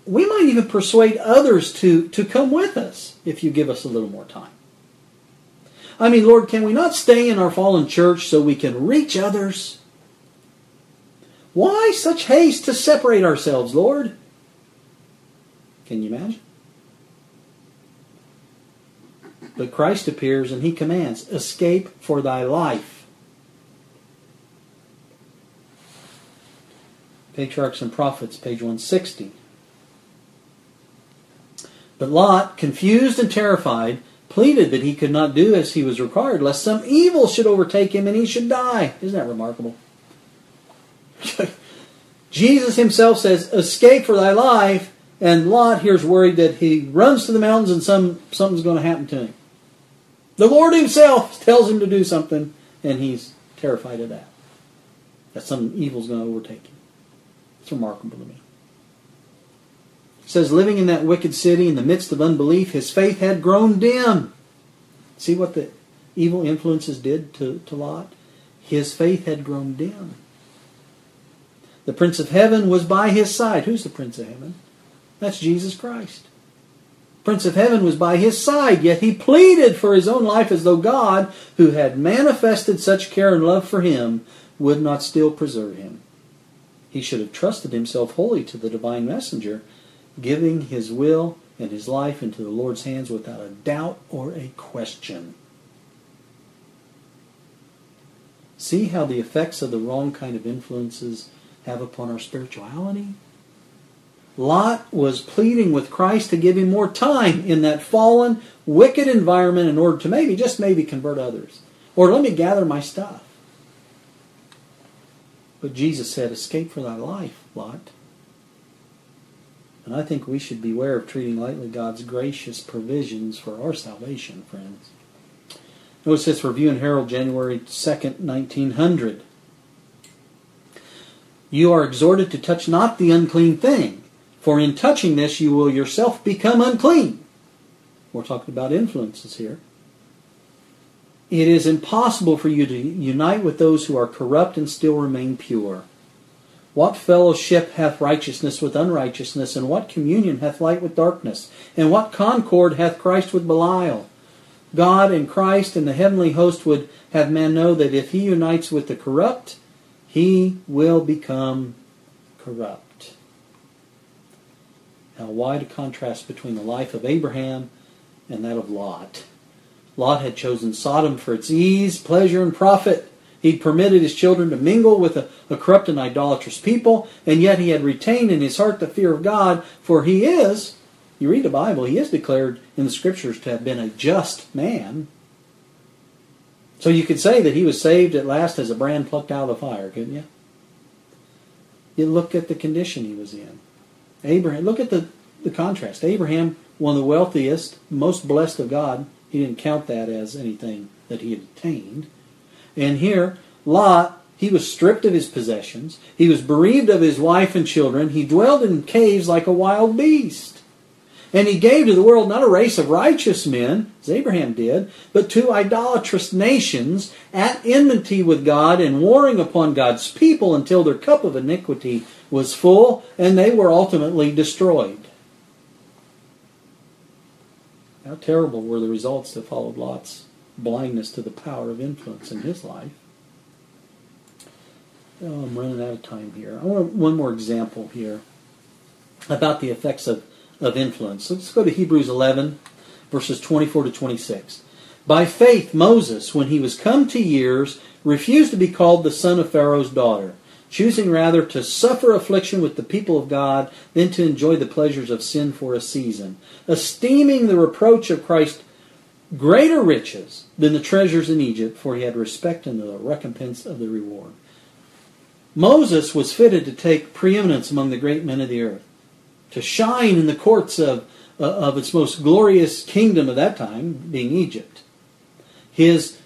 We might even persuade others to, to come with us if you give us a little more time. I mean, Lord, can we not stay in our fallen church so we can reach others? Why such haste to separate ourselves, Lord? Can you imagine? But Christ appears and he commands, Escape for thy life. Patriarchs and Prophets, page 160. But Lot, confused and terrified, pleaded that he could not do as he was required, lest some evil should overtake him and he should die. Isn't that remarkable? Jesus himself says, Escape for thy life. And Lot here's worried that he runs to the mountains and some, something's going to happen to him. The Lord himself tells him to do something, and he's terrified of that. That some evil's going to overtake him. It's remarkable to me. It says, living in that wicked city in the midst of unbelief, his faith had grown dim. See what the evil influences did to, to Lot? His faith had grown dim. The Prince of Heaven was by his side. Who's the Prince of Heaven? That's Jesus Christ. Prince of Heaven was by his side, yet he pleaded for his own life as though God, who had manifested such care and love for him, would not still preserve him. He should have trusted himself wholly to the divine messenger, giving his will and his life into the Lord's hands without a doubt or a question. See how the effects of the wrong kind of influences have upon our spirituality? Lot was pleading with Christ to give him more time in that fallen, wicked environment in order to maybe, just maybe, convert others. Or let me gather my stuff. But Jesus said, Escape for thy life, Lot. And I think we should beware of treating lightly God's gracious provisions for our salvation, friends. Notice this Review and Herald, January 2nd, 1900. You are exhorted to touch not the unclean thing, for in touching this you will yourself become unclean. We're talking about influences here. It is impossible for you to unite with those who are corrupt and still remain pure. What fellowship hath righteousness with unrighteousness, and what communion hath light with darkness? And what concord hath Christ with Belial? God and Christ and the heavenly host would have man know that if he unites with the corrupt, he will become corrupt. Now, wide contrast between the life of Abraham and that of Lot. Lot had chosen Sodom for its ease, pleasure, and profit. He'd permitted his children to mingle with a, a, corrupt and idolatrous people, and yet he had retained in his heart the fear of God, for he is, you read the Bible, he is declared in the scriptures to have been a just man. So you could say that he was saved at last as a brand plucked out of the fire, couldn't you? You look at the condition he was in. Abraham, look at the, the contrast. Abraham, one of the wealthiest, most blessed of God, he didn't count that as anything that he had attained. And here, Lot, he was stripped of his possessions. He was bereaved of his wife and children. He dwelled in caves like a wild beast. And he gave to the world not a race of righteous men, as Abraham did, but two idolatrous nations at enmity with God and warring upon God's people until their cup of iniquity was full and they were ultimately destroyed. How terrible were the results that followed Lot's blindness to the power of influence in his life. Oh, I'm running out of time here. I want one more example here about the effects of, of influence. Let's go to Hebrews 11, verses 24 to 26. By faith, Moses, when he was come to years, refused to be called the son of Pharaoh's daughter, choosing rather to suffer affliction with the people of God than to enjoy the pleasures of sin for a season, esteeming the reproach of Christ greater riches than the treasures in Egypt, for he had respect in the recompense of the reward. Moses was fitted to take preeminence among the great men of the earth, to shine in the courts of, uh, of its most glorious kingdom of that time, being Egypt. His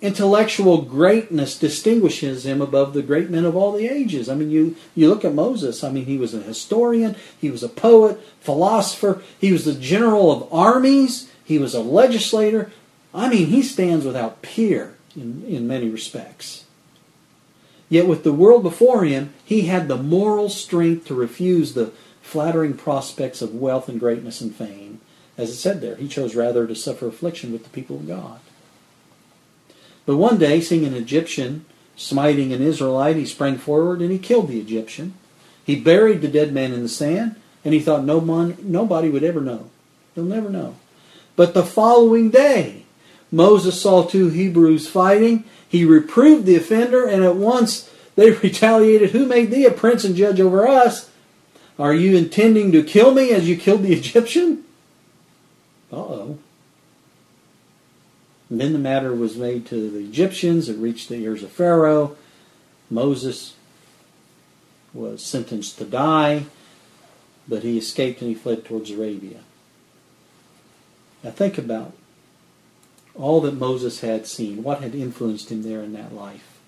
intellectual greatness distinguishes him above the great men of all the ages. I mean, you, you look at Moses, I mean, he was a historian, he was a poet, philosopher, he was the general of armies, he was a legislator. I mean, he stands without peer in, in many respects. Yet with the world before him, he had the moral strength to refuse the flattering prospects of wealth and greatness and fame. As it said there, he chose rather to suffer affliction with the people of God. But one day, seeing an Egyptian smiting an Israelite, he sprang forward and he killed the Egyptian. He buried the dead man in the sand, and he thought no one, nobody would ever know. They'll never know. But the following day, Moses saw two Hebrews fighting. He reproved the offender, and at once they retaliated. Who made thee a prince and judge over us? Are you intending to kill me as you killed the Egyptian? Uh oh. then the matter was made to the Egyptians. It reached the ears of Pharaoh. Moses was sentenced to die, but he escaped and he fled towards Arabia. Now think about all that Moses had seen, what had influenced him there in that life.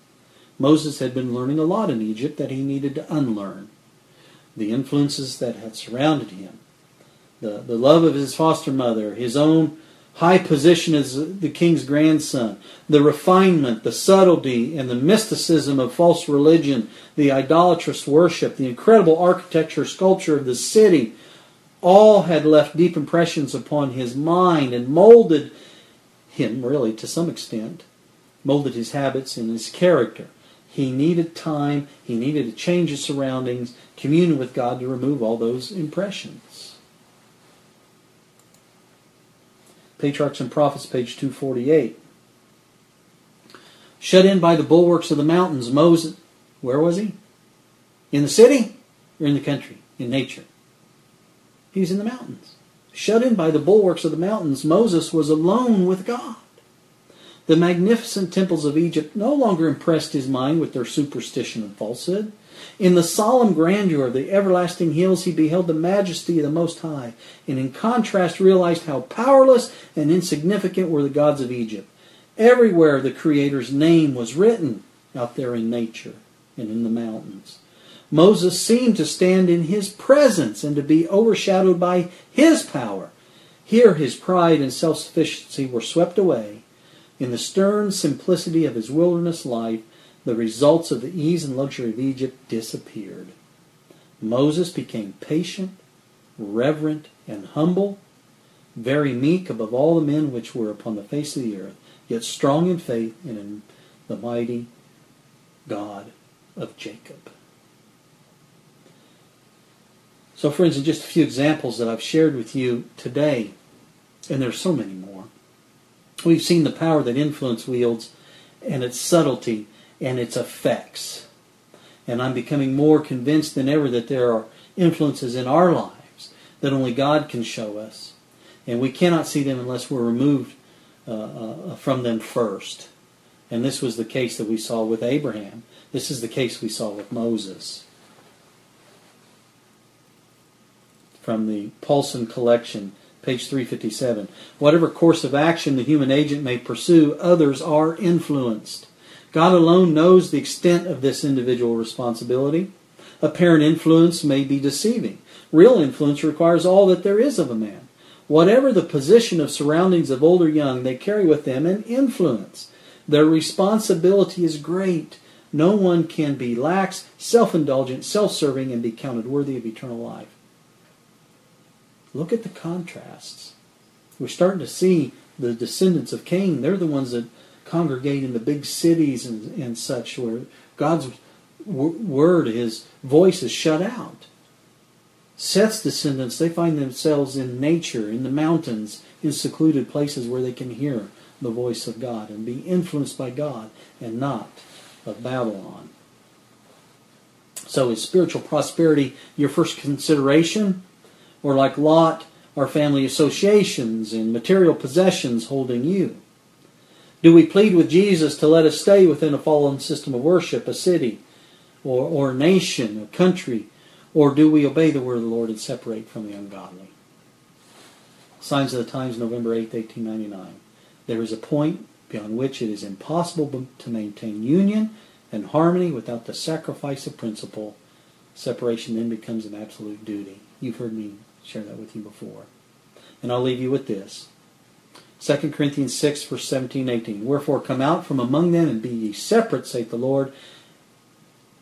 Moses had been learning a lot in Egypt that he needed to unlearn. The influences that had surrounded him, the, the love of his foster mother, his own high position as the king's grandson, the refinement, the subtlety, and the mysticism of false religion, the idolatrous worship, the incredible architecture, sculpture of the city, all had left deep impressions upon his mind and molded him, really, to some extent, molded his habits and his character. He needed time, he needed to change his surroundings, commune with God to remove all those impressions. Patriarchs and Prophets, page 248. Shut in by the bulwarks of the mountains, Moses, where was he? In the city or in the country? In nature? He's in the mountains. Shut in by the bulwarks of the mountains, Moses was alone with God. The magnificent temples of Egypt no longer impressed his mind with their superstition and falsehood. In the solemn grandeur of the everlasting hills, he beheld the majesty of the Most High, and in contrast realized how powerless and insignificant were the gods of Egypt. Everywhere the Creator's name was written out there in nature and in the mountains. Moses seemed to stand in his presence and to be overshadowed by his power. Here his pride and self sufficiency were swept away. In the stern simplicity of his wilderness life, the results of the ease and luxury of Egypt disappeared. Moses became patient, reverent, and humble, very meek above all the men which were upon the face of the earth, yet strong in faith and in the mighty God of Jacob. So, friends, in just a few examples that I've shared with you today, and there's so many more, we've seen the power that influence wields and its subtlety and its effects. And I'm becoming more convinced than ever that there are influences in our lives that only God can show us. And we cannot see them unless we're removed uh, uh, from them first. And this was the case that we saw with Abraham. This is the case we saw with Moses. from the Paulson collection, page 357. Whatever course of action the human agent may pursue, others are influenced. God alone knows the extent of this individual responsibility. Apparent influence may be deceiving. Real influence requires all that there is of a man. Whatever the position of surroundings of old or young, they carry with them an influence. Their responsibility is great. No one can be lax, self indulgent, self serving, and be counted worthy of eternal life. Look at the contrasts. We're starting to see the descendants of Cain. They're the ones that congregate in the big cities and, and such where God's word, his voice is shut out. Seth's descendants, they find themselves in nature, in the mountains, in secluded places where they can hear the voice of God and be influenced by God and not of Babylon. So is spiritual prosperity your first consideration? Or like Lot, our family associations and material possessions holding you? Do we plead with Jesus to let us stay within a fallen system of worship, a city, or, or nation, a country, or do we obey the word of the Lord and separate from the ungodly? Signs of the Times, November 8, 1899. There is a point beyond which it is impossible to maintain union and harmony without the sacrifice of principle. Separation then becomes an absolute duty. You've heard me share that with you before. And I'll leave you with this. 2 Corinthians 6, verse 17 18. Wherefore come out from among them and be ye separate, saith the Lord.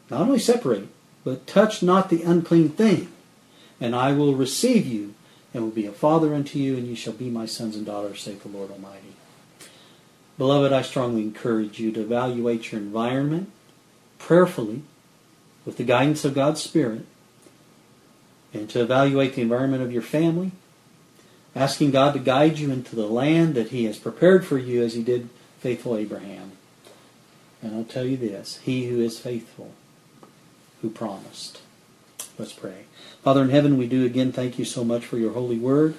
Not only separate, but touch not the unclean thing, and I will receive you, and will be a father unto you, and ye shall be my sons and daughters, saith the Lord Almighty. Beloved, I strongly encourage you to evaluate your environment prayerfully with the guidance of God's Spirit, and to evaluate the environment of your family, asking God to guide you into the land that He has prepared for you as He did faithful Abraham. And I'll tell you this He who is faithful, who promised. Let's pray. Father in heaven, we do again thank you so much for your holy word.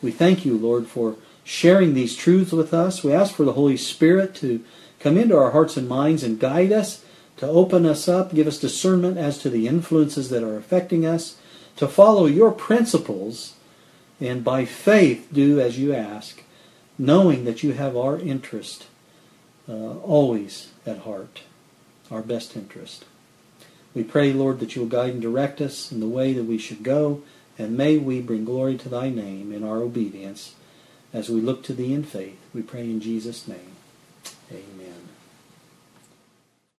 We thank you, Lord, for sharing these truths with us. We ask for the Holy Spirit to come into our hearts and minds and guide us, to open us up, give us discernment as to the influences that are affecting us, to follow your principles, and by faith do as you ask, knowing that you have our interest uh, always at heart, our best interest. We pray, Lord, that you will guide and direct us in the way that we should go, and may we bring glory to thy name in our obedience as we look to thee in faith. We pray in Jesus' name. Amen.